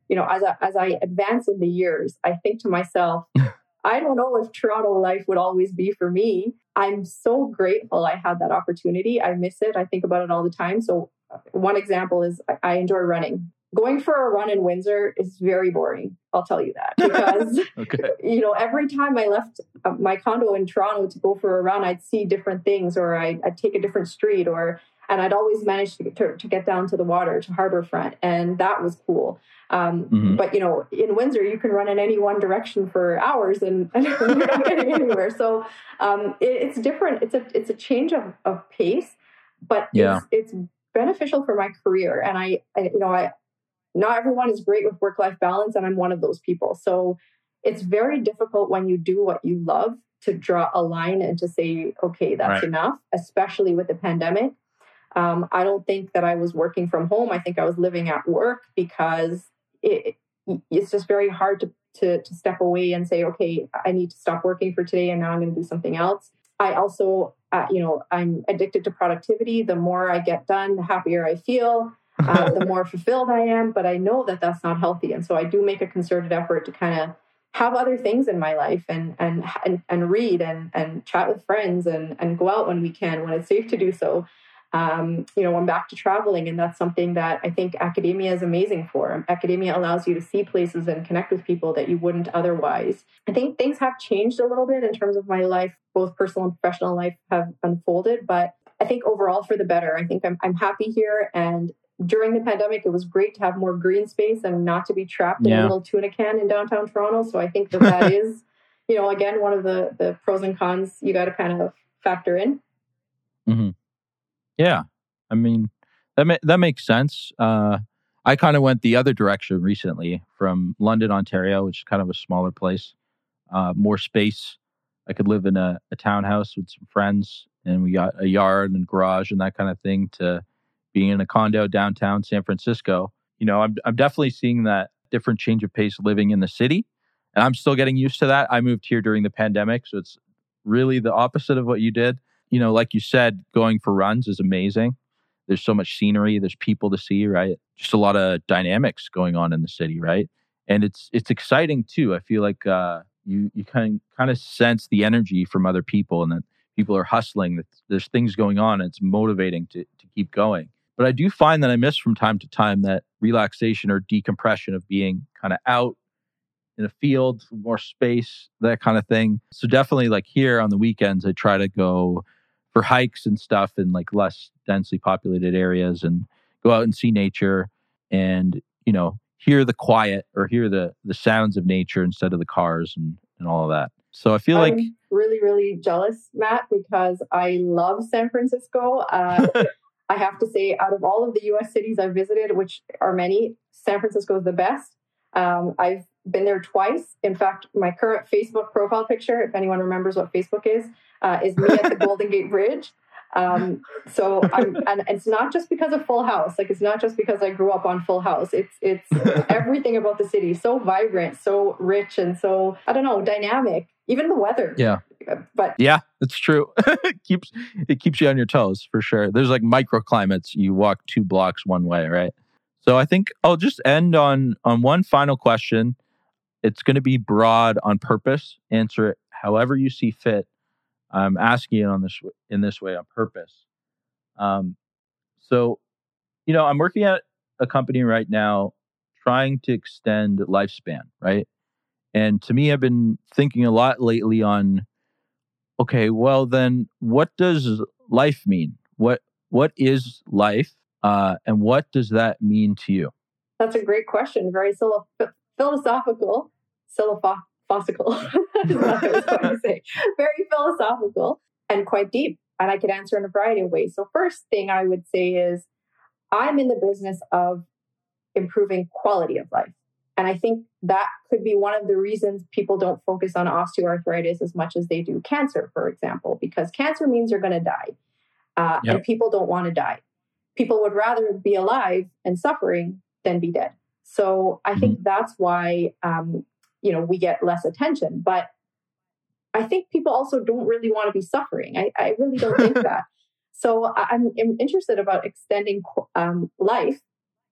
you know, as I, as I advance in the years, I think to myself, I don't know if Toronto life would always be for me. I'm so grateful I had that opportunity. I miss it. I think about it all the time. So, uh, one example is I enjoy running going for a run in Windsor is very boring. I'll tell you that because okay. you know every time I left uh, my condo in Toronto to go for a run, I'd see different things, or I'd, I'd take a different street, or and I'd always manage to, to, to get down to the water to Harbourfront, and that was cool. Um, mm-hmm. But you know, in Windsor, you can run in any one direction for hours, and, and you're not getting anywhere. So um, it, it's different. It's a it's a change of, of pace, but yeah. it's, it's beneficial for my career. And I, I you know, I not everyone is great with work life balance, and I'm one of those people. So it's very difficult when you do what you love to draw a line and to say, okay, that's right. enough, especially with the pandemic. Um, I don't think that I was working from home. I think I was living at work because it, it's just very hard to, to, to step away and say, okay, I need to stop working for today and now I'm going to do something else. I also, uh, you know, I'm addicted to productivity. The more I get done, the happier I feel uh, the more fulfilled I am. But I know that that's not healthy, and so I do make a concerted effort to kind of have other things in my life and and and, and read and and chat with friends and and go out when we can when it's safe to do so. Um, you know, I'm back to traveling, and that's something that I think academia is amazing for. Academia allows you to see places and connect with people that you wouldn't otherwise. I think things have changed a little bit in terms of my life, both personal and professional life have unfolded, but I think overall for the better. I think I'm, I'm happy here, and during the pandemic, it was great to have more green space and not to be trapped in a little tuna can in downtown Toronto. So I think that that is, you know, again, one of the the pros and cons you got to kind of factor in. Mm-hmm. Yeah, I mean that ma- that makes sense. Uh, I kind of went the other direction recently from London, Ontario, which is kind of a smaller place, uh, more space. I could live in a, a townhouse with some friends, and we got a yard and garage and that kind of thing. To being in a condo downtown San Francisco, you know, I'm I'm definitely seeing that different change of pace living in the city, and I'm still getting used to that. I moved here during the pandemic, so it's really the opposite of what you did. You know, like you said, going for runs is amazing. There's so much scenery, there's people to see, right? Just a lot of dynamics going on in the city, right? And it's it's exciting too. I feel like uh, you you kind kind of sense the energy from other people, and that people are hustling. That there's things going on. It's motivating to to keep going. But I do find that I miss from time to time that relaxation or decompression of being kind of out in a field, more space, that kind of thing. So definitely like here on the weekends, I try to go for hikes and stuff in like less densely populated areas and go out and see nature and, you know, hear the quiet or hear the the sounds of nature instead of the cars and, and all of that. So I feel I'm like really, really jealous, Matt, because I love San Francisco. Uh, I have to say, out of all of the US cities I've visited, which are many, San Francisco is the best. Um, I've been there twice. In fact, my current Facebook profile picture, if anyone remembers what Facebook is, uh, is me at the Golden Gate Bridge. Um, so I'm, and it's not just because of Full House. Like it's not just because I grew up on Full House. It's it's everything about the city. So vibrant, so rich, and so I don't know, dynamic. Even the weather. Yeah. But yeah, it's true. it keeps it keeps you on your toes for sure. There's like microclimates. You walk two blocks one way, right? So I think I'll just end on on one final question. It's going to be broad on purpose. Answer it however you see fit. I'm asking it on this in this way on purpose. Um, so, you know, I'm working at a company right now trying to extend lifespan, right? And to me, I've been thinking a lot lately on, okay, well then, what does life mean? What what is life, uh, and what does that mean to you? That's a great question. Very philosophical, philosophical. say. Very philosophical and quite deep. And I could answer in a variety of ways. So, first thing I would say is I'm in the business of improving quality of life. And I think that could be one of the reasons people don't focus on osteoarthritis as much as they do cancer, for example, because cancer means you're going to die. Uh, yep. And people don't want to die. People would rather be alive and suffering than be dead. So I think mm-hmm. that's why um, you know we get less attention but i think people also don't really want to be suffering i, I really don't think that so I'm, I'm, interested about extending um, life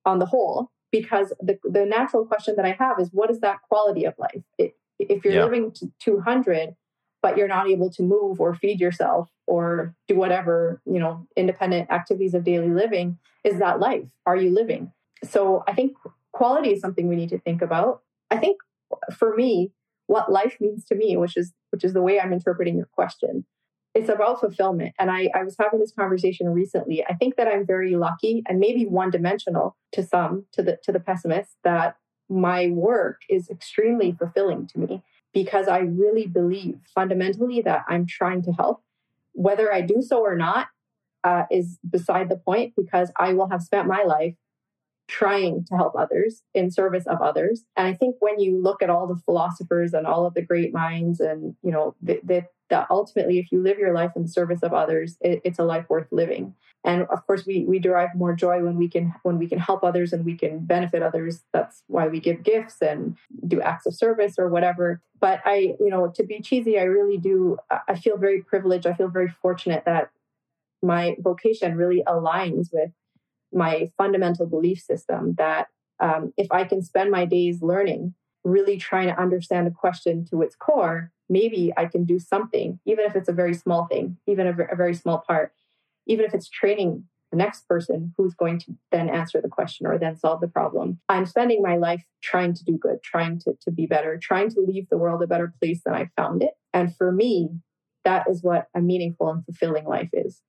on the whole because the, the natural question that i have is what is that quality of life it, if you're yeah. living to 200 but you're not able to move or feed yourself or do whatever you know independent activities of daily living is that life are you living so i think quality is something we need to think about i think for me, what life means to me, which is which is the way I'm interpreting your question. It's about fulfillment. And I, I was having this conversation recently. I think that I'm very lucky and maybe one dimensional to some, to the to the pessimists, that my work is extremely fulfilling to me because I really believe fundamentally that I'm trying to help. Whether I do so or not uh, is beside the point because I will have spent my life trying to help others in service of others and i think when you look at all the philosophers and all of the great minds and you know that that ultimately if you live your life in service of others it, it's a life worth living. And of course we we derive more joy when we can when we can help others and we can benefit others. That's why we give gifts and do acts of service or whatever. But i you know to be cheesy i really do i feel very privileged. I feel very fortunate that my vocation really aligns with my fundamental belief system that um, if I can spend my days learning, really trying to understand a question to its core, maybe I can do something, even if it's a very small thing, even a, a very small part, even if it's training the next person who's going to then answer the question or then solve the problem. I'm spending my life trying to do good, trying to, to be better, trying to leave the world a better place than I found it. And for me, that is what a meaningful and fulfilling life is.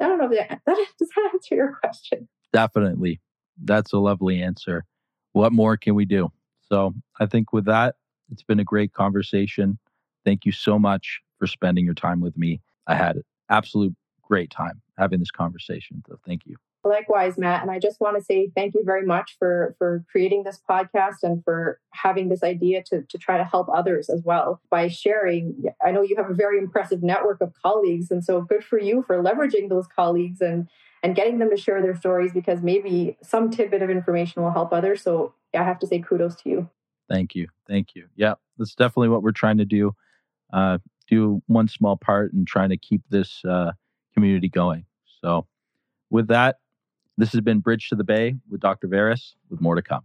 I don't know if that, that does that answer your question. Definitely. That's a lovely answer. What more can we do? So I think with that, it's been a great conversation. Thank you so much for spending your time with me. I had an absolute great time having this conversation. So thank you. Likewise, Matt. And I just want to say thank you very much for for creating this podcast and for having this idea to, to try to help others as well by sharing. I know you have a very impressive network of colleagues, and so good for you for leveraging those colleagues and and getting them to share their stories because maybe some tidbit of information will help others. So I have to say kudos to you. Thank you. Thank you. Yeah, that's definitely what we're trying to do. Uh, do one small part in trying to keep this uh, community going. So, with that, this has been Bridge to the Bay with Dr. Veris, with more to come.